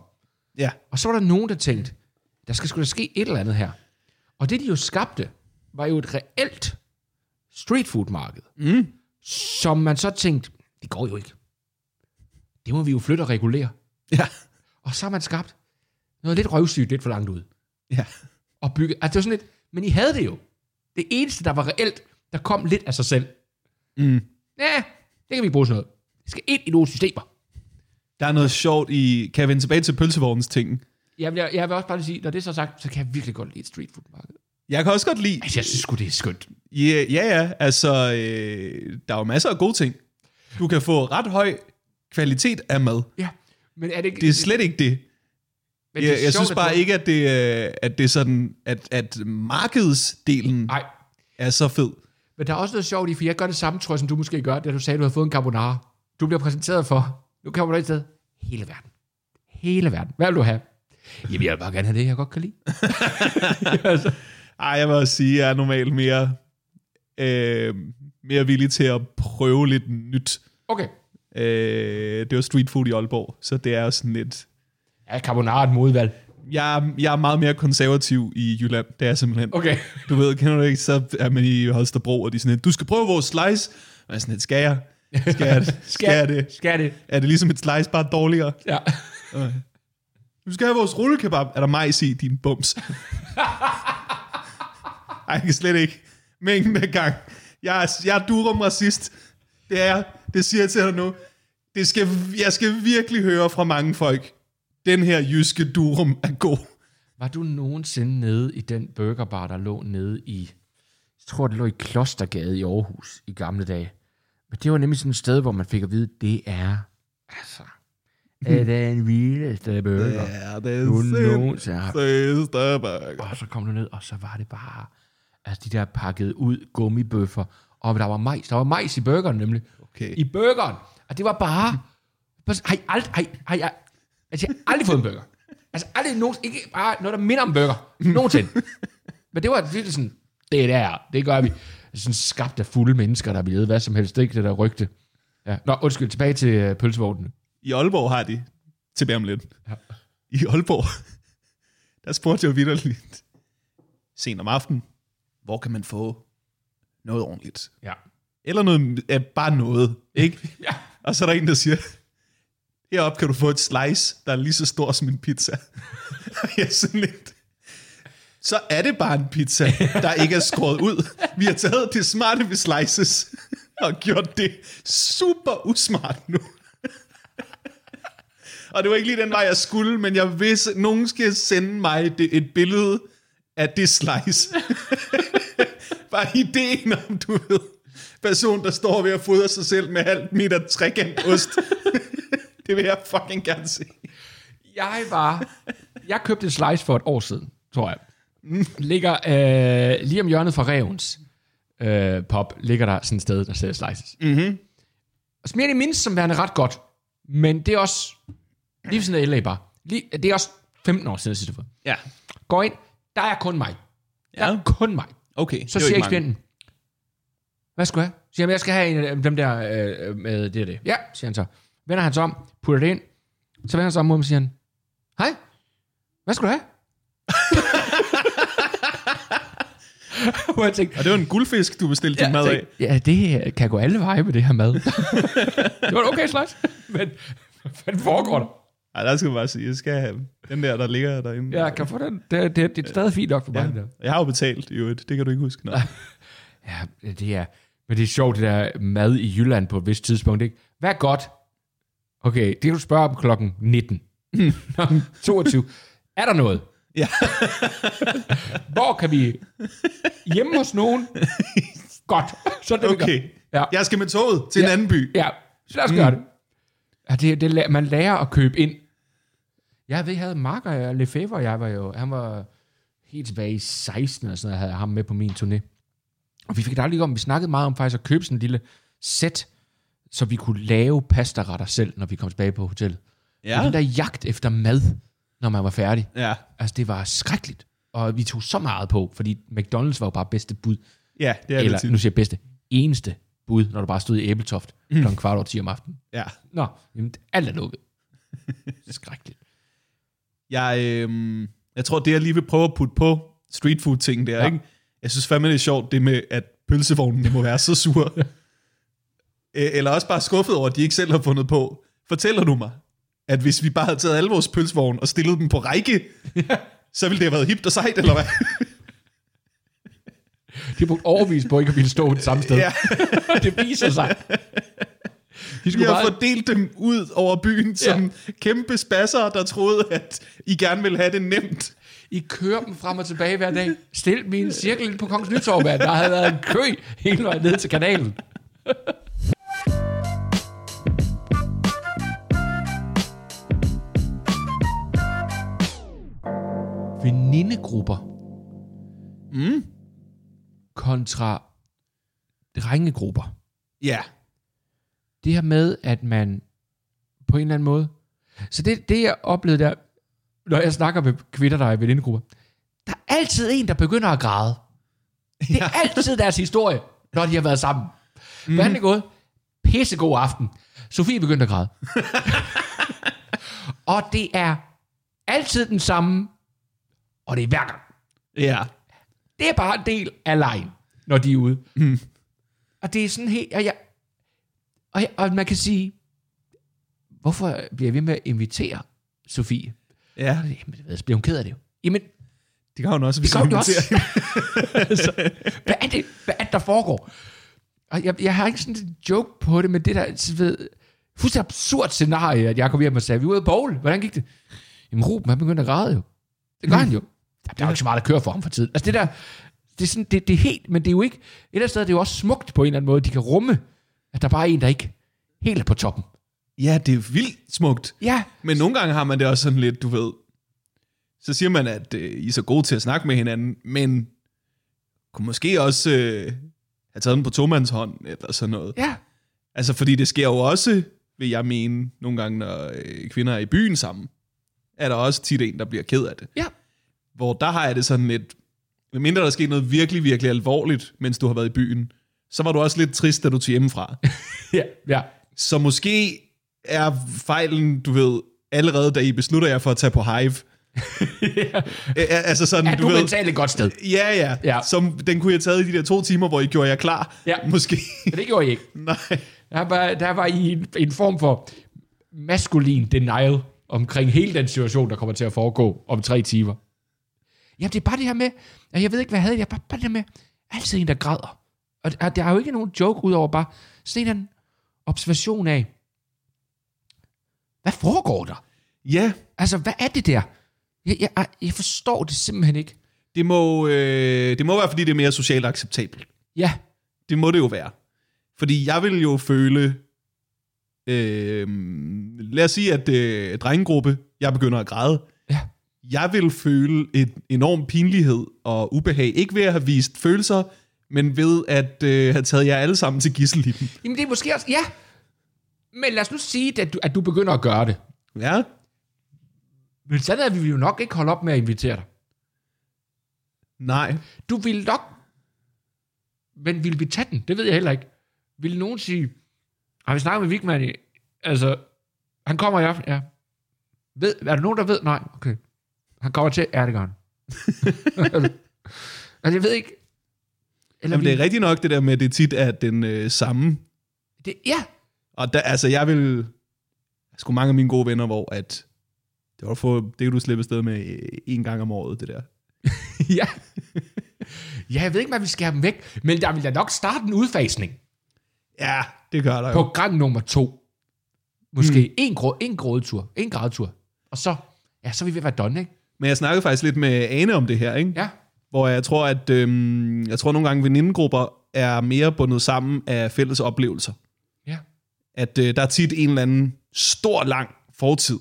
Ja. Og så var der nogen, der tænkte, der skal sgu da ske et eller andet her. Og det, de jo skabte, var jo et reelt street food marked. Mm. Som man så tænkte, det går jo ikke. Det må vi jo flytte og regulere. Ja. Og så har man skabt noget lidt røvsygt, lidt for langt ud. Ja. Og bygge, altså det var sådan lidt, men I havde det jo. Det eneste, der var reelt, der kom lidt af sig selv. Mm. Ja, det kan vi bruge sådan noget. Det skal ind i nogle systemer. Der er noget sjovt i... Kan jeg vende tilbage til pølsevognens ting? Jeg vil, jeg vil også bare lige sige, når det er så sagt, så kan jeg virkelig godt lide et street food marked. Jeg kan også godt lide... Altså, jeg synes sgu, det er skønt. Ja, ja, ja. Altså, øh, der er jo masser af gode ting. Du kan få ret høj kvalitet af mad. Ja, men er det ikke... Det er slet ikke det. men Jeg, det jeg sjovt, synes at bare du- ikke, at det, øh, at det er sådan, at, at markedsdelen Nej, er så fed. men der er også noget sjovt i, for jeg gør det samme, tror jeg, som du måske gør, da du sagde, at du havde fået en carbonara. Du bliver præsenteret for, nu kommer du et sted, hele verden. Hele verden. Hvad vil du have? Jamen, jeg vil bare gerne have det, jeg godt kan lide. *laughs* altså, Ej, jeg vil også sige, at jeg er normalt mere, øh, mere villig til at prøve lidt nyt. okay. Øh, det var street food i Aalborg, så det er sådan lidt... Ja, carbonara et modvalg. Jeg, jeg er meget mere konservativ i Jylland, det er simpelthen. Okay. Du ved, kender du ikke, så er man i Holstebro, og de er sådan lidt, du skal prøve vores slice. Og jeg er sådan lidt, skal jeg? Skal jeg, det? *laughs* skal jeg det? Skal det? Er det ligesom et slice, bare dårligere? Ja. Du skal have vores rullekebab. Er der majs i, din bums? *laughs* Ej, jeg kan slet ikke. Mængden af gang. Jeg er, jeg er durum racist. Det er jeg. Det siger jeg til dig nu. Det skal, jeg skal virkelig høre fra mange folk. Den her jyske durum er god. Var du nogensinde nede i den burgerbar, der lå nede i, jeg tror, det lå i Klostergade i Aarhus i gamle dage. Men det var nemlig sådan et sted, hvor man fik at vide, det er, altså, er det en vildeste burger. Ja, det er Du nogensinde har burger. Og så kom du ned, og så var det bare, altså de der pakket ud gummibøffer, og der var majs, der var majs i burgeren nemlig. Okay. I burgeren. Og det var bare, har I aldrig, har I, har I, altså jeg har aldrig fået en burger. Altså aldrig nogen, ikke bare noget, der minder om burger. Nogensinde. Men det var virkelig sådan, det der, det gør vi. Sådan skabt af fulde mennesker, der vil æde hvad som helst. Det er ikke det der rygte. Ja. Nå, undskyld, tilbage til uh, pølsevognen. I Aalborg har de, tilbage om lidt, Ja. i Aalborg, *laughs* der spurgte jeg vidderligt sent om aftenen, hvor kan man få noget ordentligt? Ja. Eller noget, ja, bare noget, ikke? *laughs* Ja. Og så er der en, der siger, heroppe kan du få et slice, der er lige så stor som en pizza. *laughs* Jeg er sådan lidt, så er det bare en pizza, der ikke er skåret ud. Vi har taget det smarte ved slices, *laughs* og gjort det super usmart nu. Og det var ikke lige den vej, jeg skulle, men jeg vidste, at nogen skal sende mig det, et billede af det slice. *laughs* Bare ideen om, du ved, person, der står ved at fodre sig selv med halvt meter trekant ost. *laughs* det vil jeg fucking gerne se. Jeg var... Jeg købte et slice for et år siden, tror jeg. Ligger øh, lige om hjørnet fra Revens øh, pop, ligger der sådan et sted, der sælger slices. Mm-hmm. Og smager det mindst som værende ret godt, men det er også lige sådan noget LA bar. Lige, det er også 15 år siden, sidste for. Ja. Går ind, der er kun mig. Der Ja. er kun mig. Okay. Så siger ekspedienten, hvad skal du have? Siger han, jeg skal have en af dem der øh, med det og det. Ja, siger han så. Vender han sig om, putter det ind. Så vender han sig om mod og siger han, hej, hvad skal du have? *laughs* Hvor jeg tænkte, Og det var en guldfisk, du bestilte din mad af. ja, det kan gå alle veje med det her mad. *laughs* det var et okay slags, men hvad foregår der? Ej, der skal du bare sige, jeg skal have den der, der ligger derinde. Jeg kan få den. Det, det, det er stadig fint nok for mig. Ja. Der. Jeg har jo betalt, øvrigt. Det kan du ikke huske. Nej. *laughs* Ja, det er, men det er sjovt, det der mad i Jylland på et vist tidspunkt, ikke? Hvad er godt? Okay, det kan du spørge om klokken 19. *laughs* Klokken 22. Er der noget? Ja. *laughs* Hvor kan vi... Hjemme hos nogen? Godt. Så det. Okay. Ja. Jeg skal med toget til en Ja. anden by. Ja, så lad os gøre det. Ja, det, det man lærer at købe ind. Jeg ved, jeg havde Mark og Lefebvre, jeg var jo, han var helt tilbage i 16 eller sådan noget, jeg havde ham med på min turné. Og vi fik aldrig om, vi snakkede meget om faktisk at købe sådan en lille sæt, så vi kunne lave pastaretter selv, når vi kom tilbage på hotellet. Ja. Og den der jagt efter mad, når man var færdig, Ja. altså det var skrækkeligt. Og vi tog så meget på, fordi McDonald's var jo bare bedste bud. Ja, det er Eller, det nu siger jeg bedste, eneste bud, når du bare stod i Æbletoft Mm. kl. kvart over 10 om aftenen. Ja. Nå, jamen, alt er lukket. *laughs* Skrækkeligt. Jeg, øhm, jeg tror, det jeg lige vil prøve at putte på street food ting der, Ja. ikke? Jeg synes fandme, det er sjovt, det med, at pølsevognen må være så sur. *laughs* Øh, Eller også bare skuffet over, at de ikke selv har fundet på. Fortæller du mig, at hvis vi bare havde taget alle vores pølsevogne og stillet dem på række, så ville det have været hipt og sejt, eller hvad? De har brugt overvis på ikke at ville stå det samme sted. Ja. *laughs* det viser sig. De skulle har bare... fordelt dem ud over byen som kæmpe spasser, der troede, at I gerne ville have det nemt. I kører dem frem og tilbage hver dag. Stil min cirkel ind på Kongens Nytorv, mand. Der havde været en kø hele vejen ned til kanalen. Venindegrupper. Mm. kontra drengegrupper. Ja. Det her med, at man på en eller anden måde... Så det, det jeg oplevede der, når jeg snakker med kvinder, der er i venindegrupper, der er altid en, der begynder at græde. Det er altid deres historie, når de har været sammen. Mm. Hvordan det gået? Pissegod aften. Sofie begyndte at græde. *laughs* og det er altid den samme, og det er hver gang. Ja. Det er bare en del af lejen, når de er ude. Mm. Og det er sådan helt... Og, jeg, og, og man kan sige, hvorfor bliver ved med at invitere Sofie? Ja. Jamen, ved jeg, så bliver hun ked af det jo. Jamen, Det kan hun også, hvis det gør hun også. *laughs* altså, hvad, er det, hvad er det, der foregår? Og jeg, jeg har ikke sådan en joke på det, men det der, ved, fuldstændig absurd scenarie, at jeg kom hjem og sagde, vi er ude at bowl. Hvordan gik det? Jamen, Ruben, han begyndte at græde jo. Det gør han jo. Der er jo ikke så meget, der kører for ham for tiden. Altså det der, det er, sådan, det, det er helt, men det er jo ikke, et eller andet sted er det jo også smukt på en eller anden måde, de kan rumme, at der bare er en, der ikke helt er på toppen. Ja, det er vildt smukt. Ja, Men nogle gange har man det også sådan lidt, du ved, så siger man, at øh, I er så gode til at snakke med hinanden, men kunne måske også øh, have taget den på tomandshånd, eller sådan noget. ja, Altså, fordi det sker jo også, vil jeg mene, nogle gange, når øh, kvinder er i byen sammen, er der også tit en, der bliver ked af det. ja, Hvor der har jeg det sådan lidt, mindre der er sket noget virkelig, virkelig alvorligt, mens du har været i byen, så var du også lidt trist, da du tog hjemmefra. *laughs* ja, ja. Så måske er fejlen, du ved, allerede da I beslutter jer for at tage på Hive. *laughs* ja. Altså sådan, Er du du ved, mentalt et godt sted? Ja, ja. Ja. Som, den kunne jeg have taget i de der to timer, hvor I gjorde jer klar. Ja. *laughs* Måske. Men det gjorde I ikke. Nej. Der var, der var I en, en form for maskulin denial omkring hele den situation, der kommer til at foregå om tre timer. Jamen, det er bare det her med, og jeg ved ikke, hvad jeg havde, jeg bare, bare det med, altid en, der græder. Og der- er jo ikke nogen joke udover bare sådan en observation af, hvad foregår der? Ja, Altså, hvad er det der? Jeg, jeg, jeg forstår det simpelthen ikke. det må, øh, det må være, fordi det er mere socialt acceptabelt. Ja, Det må det jo være. Fordi jeg vil jo føle... Øh, lad os sige, at øh, drengegruppe, jeg begynder at græde. ja, Jeg vil føle et enorm pinlighed og ubehag. Ikke ved at have vist følelser, men ved at øh, have taget jer alle sammen til gissel i dem. Jamen, det er måske også, ja. Men lad os nu sige, at du, at du begynder at gøre det. Ja, Men sådan er vi vil jo nok ikke holde op med at invitere dig. nej. Du vil nok... Men vil vi tage den? Det ved jeg heller ikke. Vil nogen sige... Har vi snakket med Vigman? i- Altså, han kommer i aften, ja. Ved, er der nogen, der ved? Nej, okay. Han kommer til, han. *laughs* altså, jeg ved ikke. Eller Jamen, det vi- er rigtigt nok det der med, at det tit er den øh, samme. det, ja, Og der, altså, jeg vil... Sgu mange af mine gode venner, hvor at... Det, var få, det kan du slippe afsted med øh, en gang om året, det der. *laughs* ja. ja, jeg ved ikke, hvad vi skal have dem væk, men der vil da nok starte en udfasning Ja, det gør der jo. på gang nummer to. Måske mm. en, grå, en grådetur, en gradtur. Og så, ja, så er vi ved at være done, ikke? Men jeg snakkede faktisk lidt med Ane om det her, ikke? Ja. Hvor jeg tror, at øhm, jeg tror nogle gange, venindegrupper er mere bundet sammen af fælles oplevelser. Ja. At øh, der er tit en eller anden stor, lang fortid.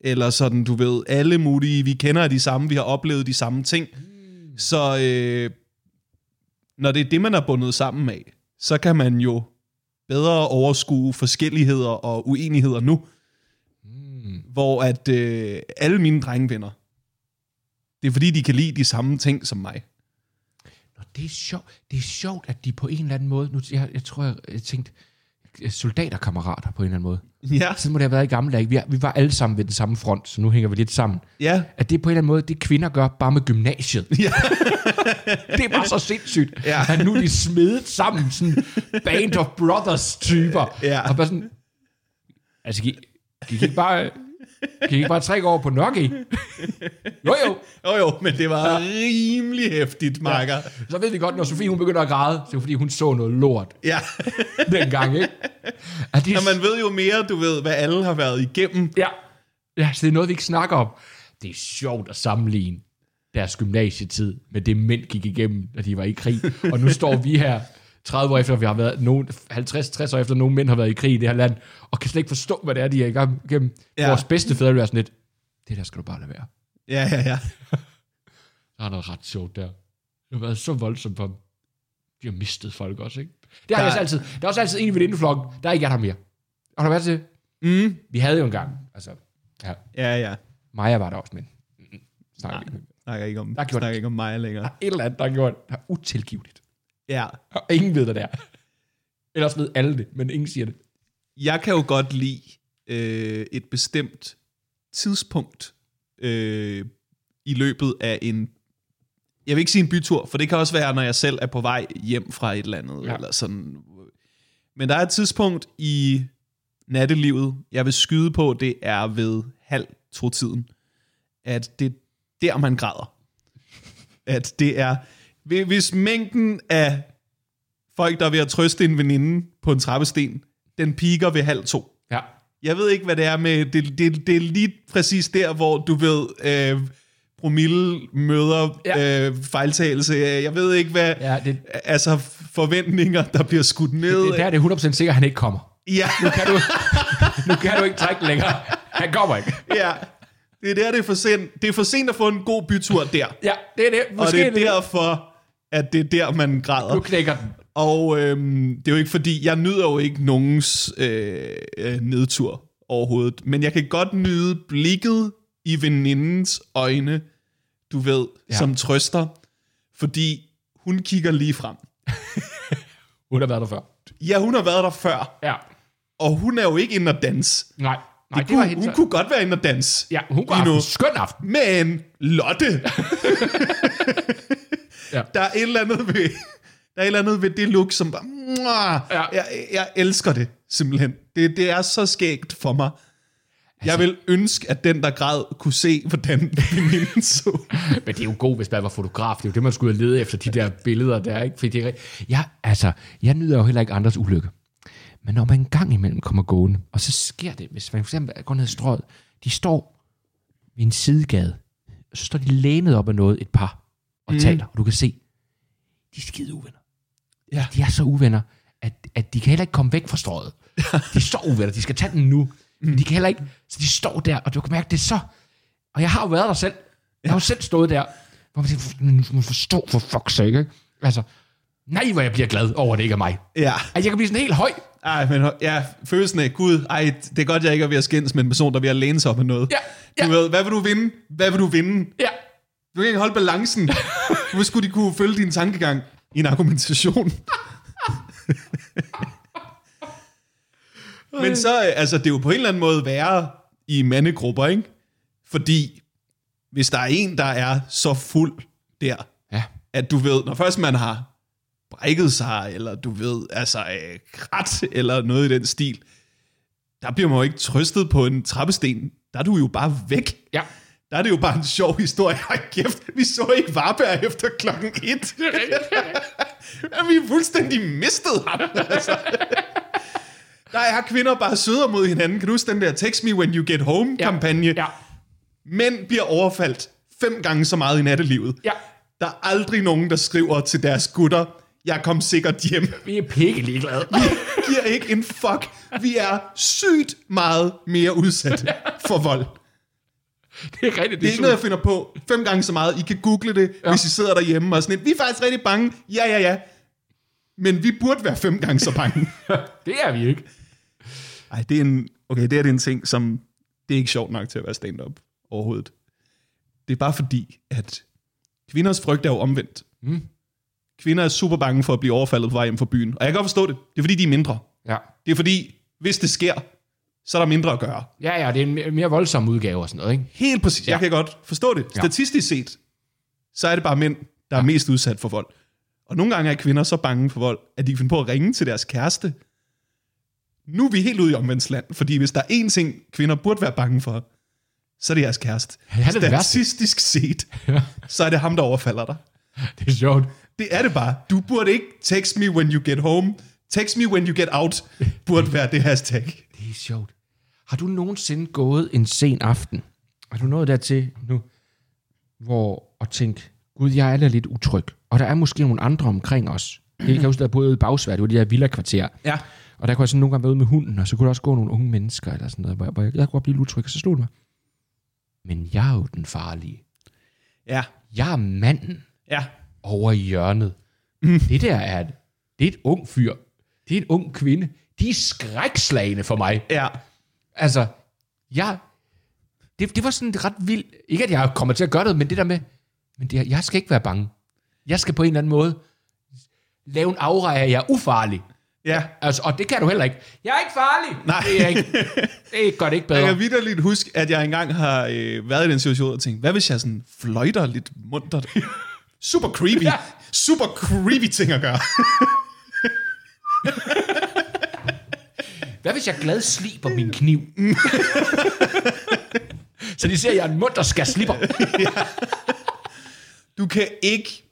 Eller sådan, du ved, alle mulige, vi kender de samme, vi har oplevet de samme ting. Mm. Så øh, når det er det, man er bundet sammen af, så kan man jo bedre overskue forskelligheder og uenigheder nu. Mm. Hvor at øh, alle mine drengevenner, det er fordi, de kan lide de samme ting som mig. Nå, det er sjovt. Det er sjovt, at de på en eller anden måde... Nu, jeg, jeg tror, jeg, jeg tænkte... Soldaterkammerater på en eller anden måde. Ja, Sådan må det have været i gamle dage. Vi, er, vi var alle sammen ved den samme front, så nu hænger vi lidt sammen. ja, At det på en eller anden måde, det kvinder gør bare med gymnasiet. ja. *laughs* det er bare så sindssygt, Ja. at nu er de smedet sammen, sådan band of brothers typer. Ja. Og bare sådan, altså, gik, gik ikke bare, gik ikke bare trække over på Nokia? Jo jo, Jo jo, men det var rimelig hæftigt, Marker. så ved vi godt, når Sofie hun begynder at græde, så er det fordi, hun så noget lort Ja. *laughs* dengang, ikke? At det, ja, man ved jo mere, du ved, hvad alle har været igennem. ja. ja, så det er noget, vi ikke snakker om. Det er sjovt at sammenligne deres gymnasietid med det, mænd gik igennem, da de var i krig. Og nu står vi her 30 år efter, vi har været nogen, 50-60 år efter, nogle mænd har været i krig i det her land, og kan slet ikke forstå, hvad det er, de er i gang igennem. Ja. Vores bedste fædre bliver sådan lidt, det der skal du bare lade være. Ja, ja, ja. *laughs* Der er noget ret sjovt der. Det har været så voldsomt for dem. De har mistet folk også, ikke? Det har Der- jeg også altid. Der er også altid en i venindeflokken, der er ikke er der mere. Har du været til? Mm. Vi havde jo engang, altså, ja, Ja, ja. Maja var der også, men snakker Nej. ikke. Snakker ikke om, Der gjorde snakker ikke om mig længere. Et eller andet, der har gjort, der er utilgiveligt. Ja. Og ingen ved, hvad det er. Ellers ved alle det, men ingen siger det. Jeg kan jo godt lide øh, et bestemt tidspunkt øh, i løbet af en... Jeg vil ikke sige en bytur, for det kan også være, når jeg selv er på vej hjem fra et eller andet. Ja. Eller sådan. Men der er et tidspunkt i nattelivet, jeg vil skyde på, det er ved halv to-tiden. At det er der, man græder. At det er... Hvis mængden af folk, der er ved at trøste en veninde på en trappesten, den piker ved halv to. Ja. Jeg ved ikke, hvad det er med... Det, det, det er lige præcis der, hvor du ved... Øh, promille møder ja. Øh, fejltagelse. Jeg ved ikke, hvad... Ja, det, Altså forventninger, der bliver skudt ned. det, der er det 100% sikkert, at han ikke kommer. Ja, Nu kan du, nu kan du ikke trække længere. Han kommer ikke. ja. Det er der, det er for sent. Det er for sent at få en god bytur der. Ja, det er det. Og Måske det er det. derfor, at det er der, man græder. Nu knækker den. Og øhm, det er jo ikke fordi, jeg nyder jo ikke nogens øh, øh, nedtur overhovedet. Men jeg kan godt nyde blikket i venindens øjne, du ved, ja. Som trøster. Fordi hun kigger lige frem. *laughs* Hun har været der før. Ja, hun har været der før. Ja. Og hun er jo ikke inde og danse. Nej. Nej, det, det var kunne, hendes- hun kunne godt være inde og danse. Ja, hun kunne have en skøn aften. Men Lotte, *laughs* Ja. der er et eller andet ved, *laughs* der er et eller andet ved det look, som bare! Ja. jeg, jeg elsker det simpelthen. Det, det er så skægt for mig. Jeg vil ønske, at den, der græd, kunne se, hvordan veninden *laughs* så. Men det er jo god, hvis man var fotograf. Det er jo det, man skulle lede efter, de der billeder der. Ikke? Fordi det er, ja, altså, jeg nyder jo heller ikke andres ulykke. Men når man en gang imellem kommer gående, og så sker det, hvis man for eksempel går ned ad strøget, de står ved en sidegade, og så står de lænet op ad noget, et par, og mm. taler, og du kan se, de er skide uvenner. Ja. De er så uvenner, at, at de kan heller ikke komme væk fra strøget. De er så uvenner, de skal tage den nu. Men de kan heller ikke, så de står der, og du kan mærke, det er så... Og jeg har jo været der selv. Jeg har jo selv stået der, hvor man tænker, "Men nu må du forstå for fuck's sake, ikke? Altså, nej, hvor jeg bliver glad over, at det ikke er mig. Ja. Altså, jeg kan blive sådan helt høj. Ej, men ja, følelsen af, gud, ej, det er godt, jeg ikke er ved at skændes med en person, der er ved at læne sig op med noget. Ja, ja. Du ved, hvad vil du vinde? Hvad vil du vinde? Ja, Du kan ikke holde balancen. Hvor skulle de kunne følge din tankegang i en argumentation? *laughs* Men så, øh, altså, det er jo på en eller anden måde værre i mandegrupper, ikke? Fordi hvis der er en, der er så fuld der, ja. at du ved, når først man har brækket sig, eller du ved, altså øh, krat, eller noget i den stil, der bliver man jo ikke trøstet på en trappesten. Der er du jo bare væk. Ja. Der er det jo bare en sjov historie. *laughs* Ej kæft, vi så ikke Varberg efter klokken et. *laughs* *laughs* ja, vi er fuldstændig mistet ham. Altså. Der er kvinder bare sødere mod hinanden. Kan du huske den der Text Me When You Get Home-kampagne? Ja. Mænd bliver overfaldt fem gange så meget i nattelivet. Ja. Der er aldrig nogen, der skriver til deres gutter, jeg kom sikkert hjem. Vi er pikke ligeglade. Vi giver ikke en fuck. Vi er sygt meget mere udsat for vold. *laughs* det er rigtigt. Det er ikke noget, jeg finder på. Fem gange så meget. I kan google det, ja. hvis I sidder derhjemme og sådan lidt. Vi er faktisk rigtig bange. Ja, ja, ja. Men vi burde være fem gange så bange. *laughs* Det er vi ikke. Ej, det er en, okay, det er en ting, som det er ikke sjovt nok til at være stand-up overhovedet. Det er bare fordi, at kvinders frygt er jo omvendt. Mm. Kvinder er super bange for at blive overfaldet på vej hjem fra byen. Og jeg kan godt forstå det. Det er fordi, de er mindre. Ja. Det er fordi, hvis det sker, så er der mindre at gøre. Ja, ja, det er en mere, voldsom udgave og sådan noget, ikke? Helt præcis. Ja. Ja. Jeg kan godt forstå det. Ja. Statistisk set, så er det bare mænd, der er mest udsat for vold. Og nogle gange er kvinder så bange for vold, at de kan finde på at ringe til deres kæreste. Nu er vi helt ude i omvendsland, fordi hvis der er én ting, kvinder burde være bange for, så er det jeres kæreste. Ja, det er det. Statistisk set, *laughs* så er det ham, der overfalder dig. Det er sjovt. Det er det bare. Du burde ikke text me when you get home. Text me when you get out, burde være det hashtag. Det er sjovt. Har du nogensinde gået en sen aften? Er du nået dertil nu, hvor at tænke, gud, jeg er da lidt utryg. Og der er måske nogle andre omkring os. Det kan jeg huske, der boede i Bagsvær, det var de her villa-kvarter. Ja. Og der kunne jeg sådan nogle gange være ude med hunden, og så kunne der også gå nogle unge mennesker, eller sådan noget, hvor jeg, hvor jeg, jeg kunne godt blive lidt utryg, og så slog det mig. Men jeg er jo den farlige. Ja. Jeg er manden Ja. over i hjørnet. Mm. Det der er, det er et ung fyr. Det er en ung kvinde. De er skrækslagende for mig. Ja. Altså, jeg... Det, det var sådan ret vildt. Ikke, at jeg kommer til at gøre det, men det der med... Men det, jeg skal ikke være bange. Jeg skal på en eller anden måde lave en aura af, at jeg er ufarlig. Ja. Altså, og det kan du heller ikke. Jeg er ikke farlig. Nej. Det, er ikke, det gør det ikke Jeg bedre. kan vidderligt huske, at jeg engang har øh, været i den situation og tænkt, hvad hvis jeg sådan fløjter lidt muntert? Super creepy. Ja. Super creepy ting at gøre. *laughs* Hvad hvis jeg glad sliber min kniv? Så de ser, at jeg er en munter skal slipper. Du kan ikke...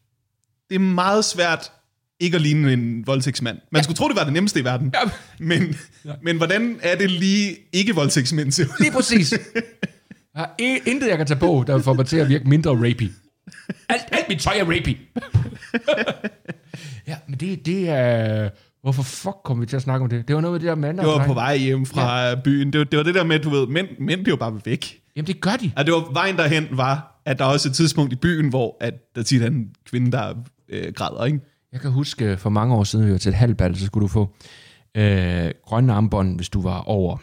Det er meget svært ikke at ligne en voldtægtsmand. Man skulle tro, det var det nemmeste i verden. Ja. Men, men hvordan er det lige ikke voldtægtsmænd til? Lige præcis. Har i- intet, jeg kan tage på, der får mig til at virke mindre rapey. Alt, alt mit tøj er rapey. ja, men det, det er... Hvorfor fuck kom vi til at snakke om det? Det var noget med det der mand. Jeg var på vej hjem fra ja. byen. Det var, det var det der med, du ved, mænd, mænd bliver bare væk. Jamen, det gør de. Ja, det var vejen derhen var, at der er også et tidspunkt i byen, hvor at der tit er en kvinde, der øh, græder, ikke? Jeg kan huske, for mange år siden, vi var til et halvbal, så skulle du få øh, grønne armbånd, hvis du var over,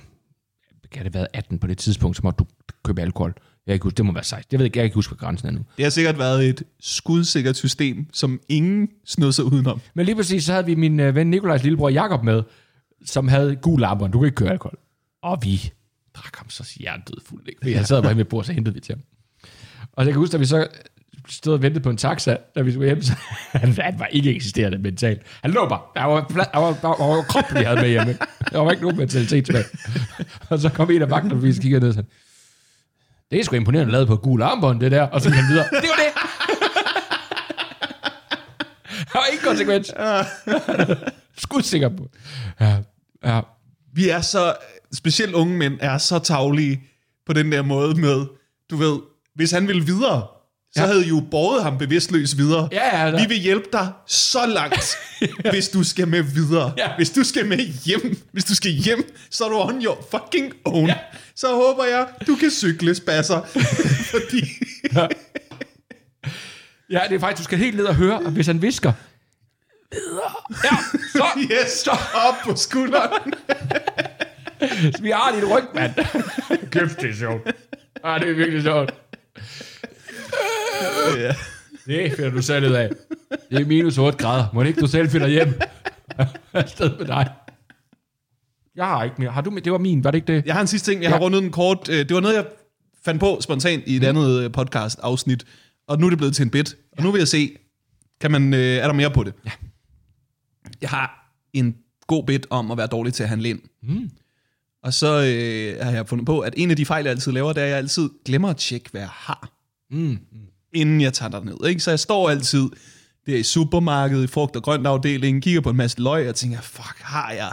kan det have været 18 på det tidspunkt, så måtte du købe alkohol. Jeg kan ikke huske, det må være 16. Jeg ved ikke, jeg kan ikke huske, hvad grænsen er nu. Det har sikkert været et skudsikkert system, som ingen snød sig udenom. Men lige præcis, så havde vi min øh, ven Nikolajs lillebror Jakob med, som havde gul armbånd. Du kan ikke køre alkohol. Og vi drak ham så hjertedød fuld. Ikke? Han sad bare ved bordet, så hentede vi til ham. Og jeg kan huske, at vi så stod og ventede på en taxa, da vi skulle hjem, så *laughs* han, han var ikke eksisterende mentalt. Han lå bare. Der var, der var, der var, der var krop, vi havde med hjemme. Der var ikke nogen mentalitet tilbage. *laughs* og så kom en af vagterne, og vi kiggede ned sådan, det er sgu imponerende lavet på et gul armbånd, det der. Og så gik han videre. Det var det! Der var ingen konsekvens. Skud sikker på. Ja, ja. Vi er så, specielt unge mænd, er så tavlige på den der måde med, du ved, hvis han ville videre, så ja. havde I jo båret ham bevidstløs videre. Ja, ja, da. Vi vil hjælpe dig så langt, *laughs* hvis du skal med videre. Ja. Hvis du skal med hjem, hvis du skal hjem, så er du on your fucking own. Ja. Så håber jeg, du kan cykle spasser. *laughs* Fordi, Ja, det er faktisk, du skal helt ned og høre, og hvis han visker, videre. Ja, så, *laughs* yes, så, op på skulderen. vi har dit ryg, mand. Kæft, det er sjovt. Ja, det er virkelig sjovt. Ja. Det finder du selv ud af. Det er minus 8 grader. Må det ikke du selv finder hjem? Afsted med dig. Jeg har ikke mere. Har du med? Det var min, var det ikke det? Jeg har en sidste ting, jeg har Ja. rundet den kort. Øh, Det var noget, jeg fandt på spontant i et Mm. andet øh, podcast-afsnit, og nu er det blevet til en bit. Og nu vil jeg se, kan man, øh, er der mere på det? Ja. Jeg har en god bit om at være dårlig til at handle ind. Mm. Og så øh, har jeg fundet på, at en af de fejl, jeg altid laver, det er, at jeg altid glemmer at tjekke, hvad jeg har, Mm. Inden jeg tager ned. Ikke? Så jeg står altid der i supermarkedet, i frugt- og grønt afdelingen, kigger på en masse løg, og tænker, fuck, har jeg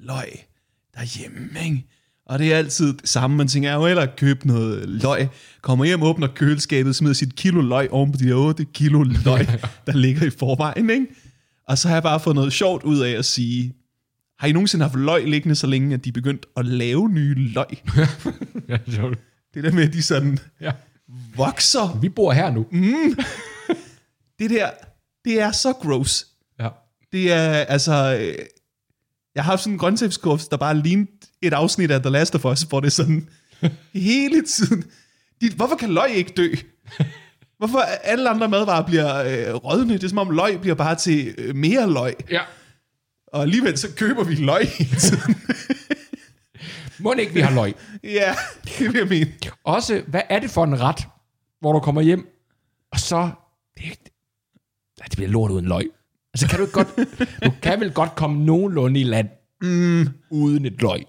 løg derhjemme, ikke? Og det er altid det samme. Man tænker, jeg må hellere købe noget løg. Kommer hjem, åbner køleskabet, smider sit kilo løg oven på de der 8 kilo løg, *laughs* der ligger i forvejen. Ikke? Og så har jeg bare fået noget sjovt ud af at sige, har I nogensinde haft løg liggende så længe, at de er begyndt at lave nye løg? *laughs* Ja, sjovt. Det der med, at de sådan Ja. Vokser. Vi bor her nu. *laughs* Det der, det er så gross. Ja. Det er, altså... øh, Jeg har haft sådan en grøntsagskurs, der bare lignede et afsnit af The Last of Us, hvor det er sådan *laughs* hele tiden... De, hvorfor kan løg ikke dø? *laughs* Hvorfor alle andre madvarer bliver øh, rådne? Det er som om løg bliver bare til øh, mere løg. ja. Og alligevel så køber vi løg hele tiden. Må ikke, vi har løg. ja, det vil jeg mene. Også, hvad er det for en ret, hvor du kommer hjem, og så... Det, ja, det bliver lort uden løg. Altså, kan du ikke godt... Du kan vel godt komme nogenlunde i land mm. uden et løg.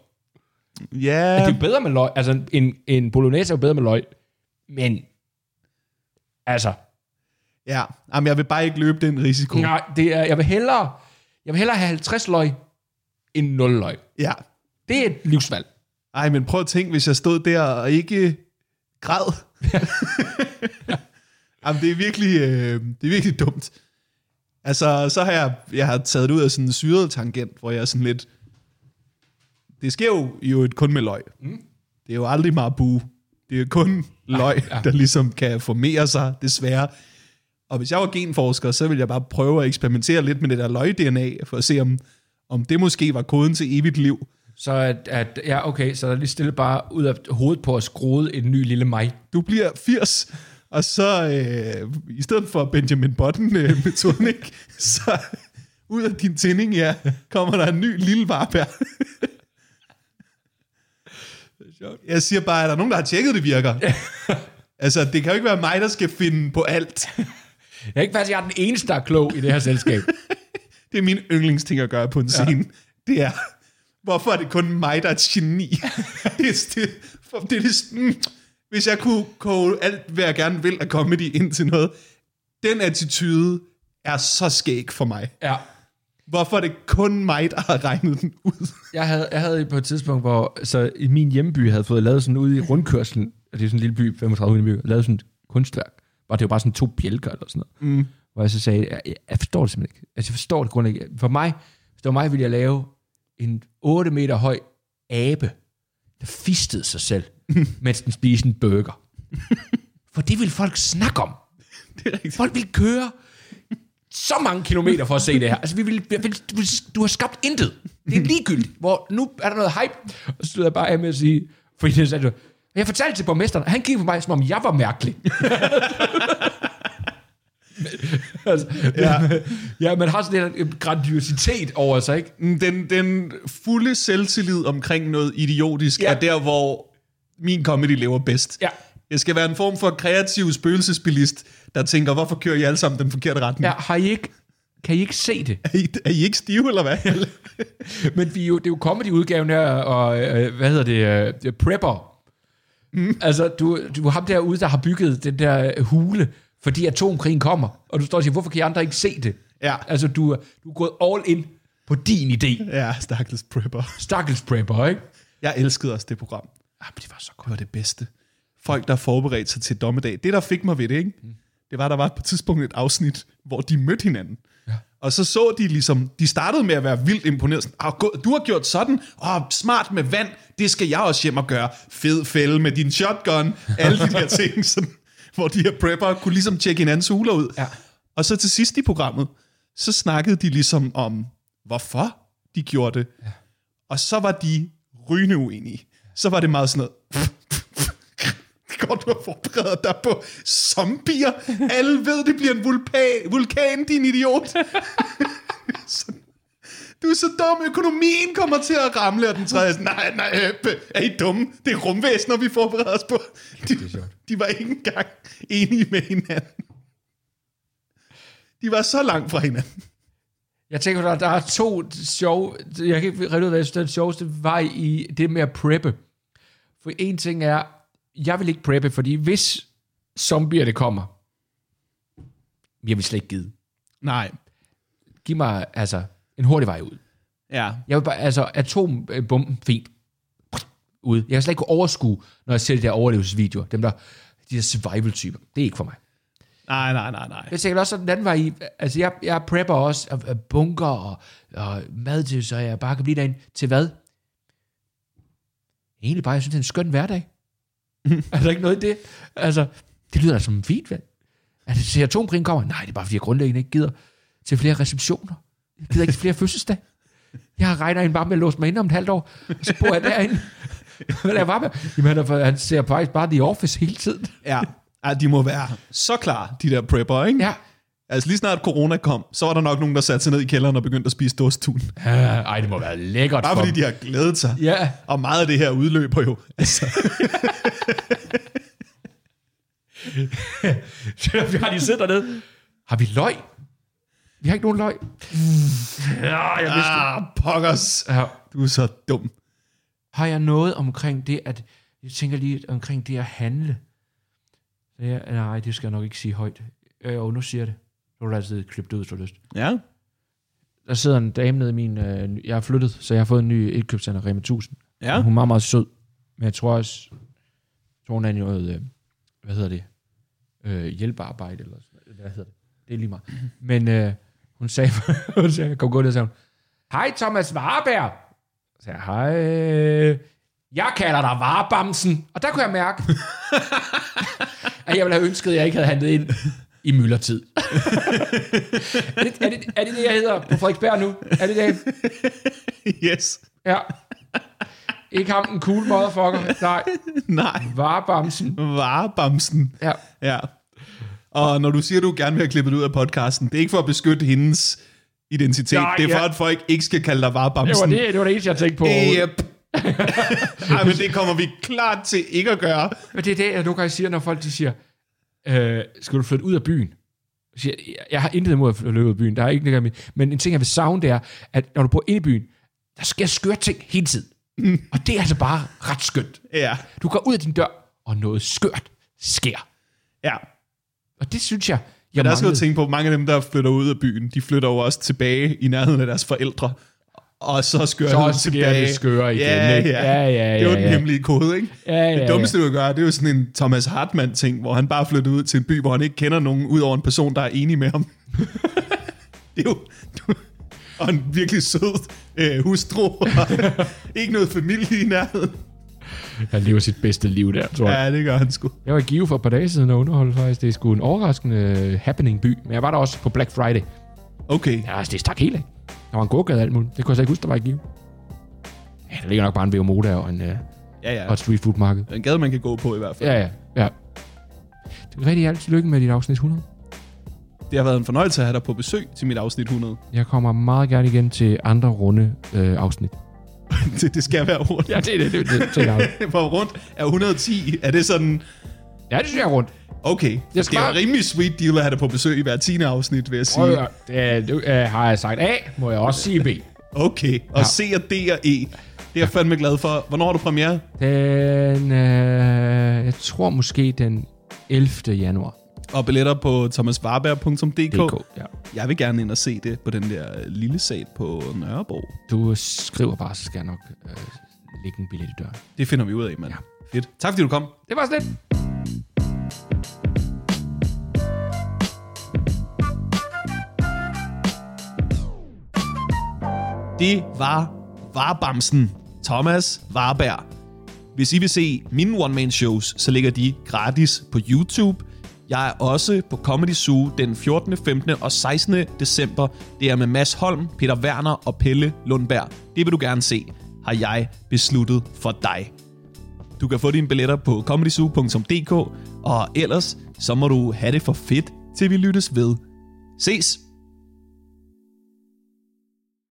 Ja, Det er bedre med løg. Altså, en, en bolognese er jo bedre med løg. Men... Altså... ja. Jamen, jeg vil bare ikke løbe den risiko. Nej, det er... Jeg vil hellere... Jeg vil hellere have 50 løg, end 0 løg. Ja. Det er et livsvalg. Ej, men prøv at tænke, hvis jeg stod der og ikke græd. *laughs* Jamen, det er virkelig, øh, det er virkelig dumt. Altså, så har jeg, jeg har taget det ud af sådan en syret tangent, hvor jeg er sådan lidt... Det sker jo, jo et kun med løg. Mm. Det er jo aldrig marabu. Det er jo kun løg, ja. der ligesom kan formere sig, desværre. Og hvis jeg var genforsker, så ville jeg bare prøve at eksperimentere lidt med det der løg-DNA, for at se, om, om det måske var koden til evigt liv. Så at, at ja, okay, så er der lige stille bare ud af hovedet på at skrue en ny lille mig. du bliver 80, og så øh, i stedet for Benjamin Button-metoden, ikke, *laughs* så ud af din tænding, ja, kommer der en ny lille varbær. *laughs* Jeg siger bare, at der er nogen, der har tjekket, det virker. *laughs* altså, det kan jo ikke være mig, der skal finde på alt. Jeg er ikke faktisk, jeg er den eneste, der er klog i det her selskab. Det er min yndlingsting at gøre på en scene. Ja. Det er, hvorfor er det kun mig, der er et geni? *laughs* det, er, det, for, det er sådan, hvis jeg kunne koge alt, hvad jeg gerne vil af comedy ind til noget, den attitude er så skæg for mig. Ja. Hvorfor er det kun mig, der har regnet den ud? Jeg havde, jeg havde på et tidspunkt, hvor så i min hjemby havde fået lavet sådan ude i rundkørslen, og det er sådan en lille by, 35 indbyggere, lavet sådan et kunstværk. Var det jo bare sådan to bjælker eller sådan noget. Mm. Hvor jeg så sagde, jeg, jeg forstår det simpelthen ikke. Altså jeg forstår det grundlæggende. For mig, hvis det var mig, ville jeg lave en 8 meter høj abe, der fistede sig selv, *laughs* mens den spiste en burger. For det vil folk snakke om. *laughs* Det. Folk vil køre så mange kilometer for at se det her. Altså, vi vil, vi vil, du, du har skabt intet. Det er ligegyldigt. Hvor nu er der noget hype. Og så stod jeg bare af med at sige, fordi jeg sagde, jeg fortalte til borgmesteren, og han kiggede på mig, som om jeg var mærkelig. *laughs* *laughs* altså, ja. ja, man har sådan en grandiositet over sig, ikke? Mm, Den, den fulde selvtillid omkring noget idiotisk Ja. er der, hvor min comedy lever bedst. Ja. Jeg skal være en form for kreativ spøgelsesbilist, der tænker, hvorfor kører I alle sammen den forkerte retning? Ja, har I ikke, kan I ikke se det? Er, I, er I ikke stive, eller hvad? *laughs* Men vi er jo, det er jo comedy-udgaven her, og øh, hvad hedder det, øh, prepper. Mm. Altså, du, du ham derude, der har bygget den der hule, fordi atomkrigen kommer, og du står og siger, hvorfor kan I andre ikke se det? Ja. Altså, du, er- du er gået all in på din idé. ja, stakkels prepper. Stakkels prepper, ikke? Jeg elskede også det program. Ah, men det var så godt. Det var det bedste. Folk, der forberedte sig til dommedag. Det, der fik mig ved det, ikke? Mm. det var, der var på et tidspunkt et afsnit, hvor de mødte hinanden. Ja. Og så så de ligesom, de startede med at være vildt imponeret. Sådan, "Ah, gå- du har gjort sådan, oh, smart med vand, det skal jeg også hjem og gøre. Fed fælde med din shotgun, alle de der *laughs* ting, sådan, hvor de her prepper kunne ligesom tjekke hinandens huler ud. Ja. Og så til sidst i programmet, så snakkede de ligesom om, hvorfor de gjorde det. Ja. Og så var de rygende uenige. Så var det meget sådan noget, godt, du har forberedt dig på zombier. Alle ved, det bliver en vulkan, vulkan din idiot. Du er så dum, økonomien kommer til at ramle, og den tredje er sådan, nej, nej, øh, er I dumme? Det er rumvæsener, vi forbereder os på. De, Det er sjovt. de var ikke engang enige med hinanden. De var så langt fra hinanden. Jeg tænker, der, der er to sjove... Jeg kan ikke rigtig ud, hvad jeg synes, den sjoveste var i det med at preppe. For en ting er, jeg vil ikke preppe, fordi hvis zombierne kommer, jeg vil slet ikke give. Nej. Giv mig altså en hurtig vej ud. Ja. Jeg vil bare, altså atombomben, fint. Ud. Jeg kan slet ikke overskue, når jeg ser de der overlevelsesvideoer. Dem der, de der survival-typer. Det er ikke for mig. Nej, nej, nej, nej. Jeg tænker også, at den anden var i, altså jeg, jeg prepper også af, af bunker og, og mad til, så jeg bare kan blive derinde. Til hvad? Egentlig bare, jeg synes, det er en skøn hverdag. *laughs* er der ikke noget i det? Altså, det lyder da som fint, vel? Det til atomkrigen kommer? Nej, det er bare, fordi jeg grundlæggende ikke gider til flere receptioner. Jeg gider ikke flere fødselsdag. Jeg har regnet ind bare med at låse mig ind om et halvt år, og så bor jeg derinde. Hvad laver med? Jamen, han, er- han ser faktisk bare The Office hele tiden. Ja. ja. de må være så klar, de der prepper, ikke? Ja. Altså lige snart corona kom, så var der nok nogen, der satte sig ned i kælderen og begyndte at spise dostun. Ej, det må være lækkert Bare for fordi dem. de har glædet sig. Ja. Og meget af det her udløber jo. Altså, *laughs* har lige siddet dernede. Har vi løg? Vi har ikke nogen løg. Ja, jeg vidste det. ah, pokkers. Ja. Du er så dum. Har jeg noget omkring det, at... Jeg tænker lige omkring det at handle. Ja, nej, det skal jeg nok ikke sige højt. Øh, og nu siger jeg det. Så vil du altid klippe det ud, hvis du har lyst. Ja. Der sidder en dame nede i min... Øh, jeg har flyttet, så jeg har fået en ny indkøbscenter, Rema 1000. Ja. Hun er meget, meget sød. Men jeg tror også... Jeg tror, hun er noget... Øh, hvad hedder det? Øh, hjælpearbejde, eller sådan- hvad hedder det? Det er lige meget. Men øh, hun sagde... *laughs* hun sagde jeg kom gå ned og sagde Hej Thomas Warberg. Så sagde jeg, hej... Jeg kalder dig Varbamsen. Og der kunne jeg mærke, *laughs* at jeg ville have ønsket, at jeg ikke havde handlet ind i myldretid. er, det, er, det, er det det, jeg hedder på Frederiksberg nu? Er det det? Yes. Ja. Ikke ham den cool motherfucker. Nej, *laughs* Nej. Varbamsen. Varebamsen. Ja. Ja. Og når du siger, at du gerne vil have klippet ud af podcasten, det er ikke for at beskytte hendes identitet. Nej, det er for, ja. at folk ikke skal kalde dig Det var varebamsen. det, det, var det eneste, jeg tænkte på. Yep. *laughs* Ej, men det kommer vi klart til ikke at gøre. Men det er det, jeg nogle gange siger, når folk de siger, øh, skal du flytte ud af byen? Jeg, siger, jeg, jeg har intet imod at flytte ud af byen. Der er ikke noget, med- men en ting, jeg vil savne, det er, at når du bor inde i byen, der sker skøre ting hele tiden. Mm. Og det er altså bare ret skønt. Ja. Du går ud af din dør, og noget skørt sker. Ja. Og det synes jeg, jeg Men der du manglede. tænke på, at mange af dem, der flytter ud af byen, de flytter jo også tilbage i nærheden af deres forældre. Og så skører Så sker tilbage. det skøre igen, Ja, ikke? ja. Ja, ja, Det er jo ja, den ja. hemmelige kode, ikke? Ja, ja, det dummeste, du kan gøre, det er jo sådan en Thomas Hartmann-ting, hvor han bare flytter ud til en by, hvor han ikke kender nogen, ud over en person, der er enig med ham. *laughs* det er jo... Og en virkelig sød øh, hustru, *laughs* ikke noget familie i nærheden. Han lever sit bedste liv der, tror jeg. Ja, det gør han sgu. Jeg var i Give for et par dage siden og underholdt faktisk. Det er sgu en overraskende øh, happening by. Men jeg var der også på Black Friday. Okay. Ja, altså, det stak helt af. Der var en gågade og alt muligt. Det kunne jeg slet ikke huske, der var i Give. Ja, der ligger nok bare en VO Moda og, en, øh, Ja, ja. og et street food marked. En gade, man kan gå på i hvert fald. Ja, ja, ja. Det er rigtig alt lykke med dit afsnit 100. Det har været en fornøjelse at have dig på besøg til mit afsnit 100. Jeg kommer meget gerne igen til andre runde øh, afsnit. *laughs* det, det skal være rundt. Ja, det er det, det, det, det er *laughs* det. Hvor rundt er 110? Er det sådan... Ja, det synes jeg er rundt. Okay, Jeg det skal er jo bare- rimelig sweet deal at have dig på besøg i hver 10. afsnit, vil jeg sige. Prøv det, det, øh, har jeg sagt A, må jeg også sige B. Okay, og Ja. C og D og E. Det er jeg fandme glad for. Hvornår har du premiere? Den, øh, jeg tror måske den 11. januar. Og billetter på thomasvarberg.dk. DK, ja. Jeg vil gerne ind og se det på den der lille sal på Nørrebro. Du skriver bare, så skal jeg nok øh, lægge en billet i døren. Det finder vi ud af, mand. Ja. Fedt. Tak fordi du kom. Det var lidt. Det var Varbamsen, Thomas Warberg. Hvis I vil se mine one-man-shows, så ligger de gratis på YouTube. Jeg er også på Comedy Zoo den 14., 15. og 16. december. Det er med Mads Holm, Peter Werner og Pelle Lundberg. Det vil du gerne se, har jeg besluttet for dig. Du kan få dine billetter på comedyzoo.dk, og ellers så må du have det for fedt, til vi lyttes ved. Ses!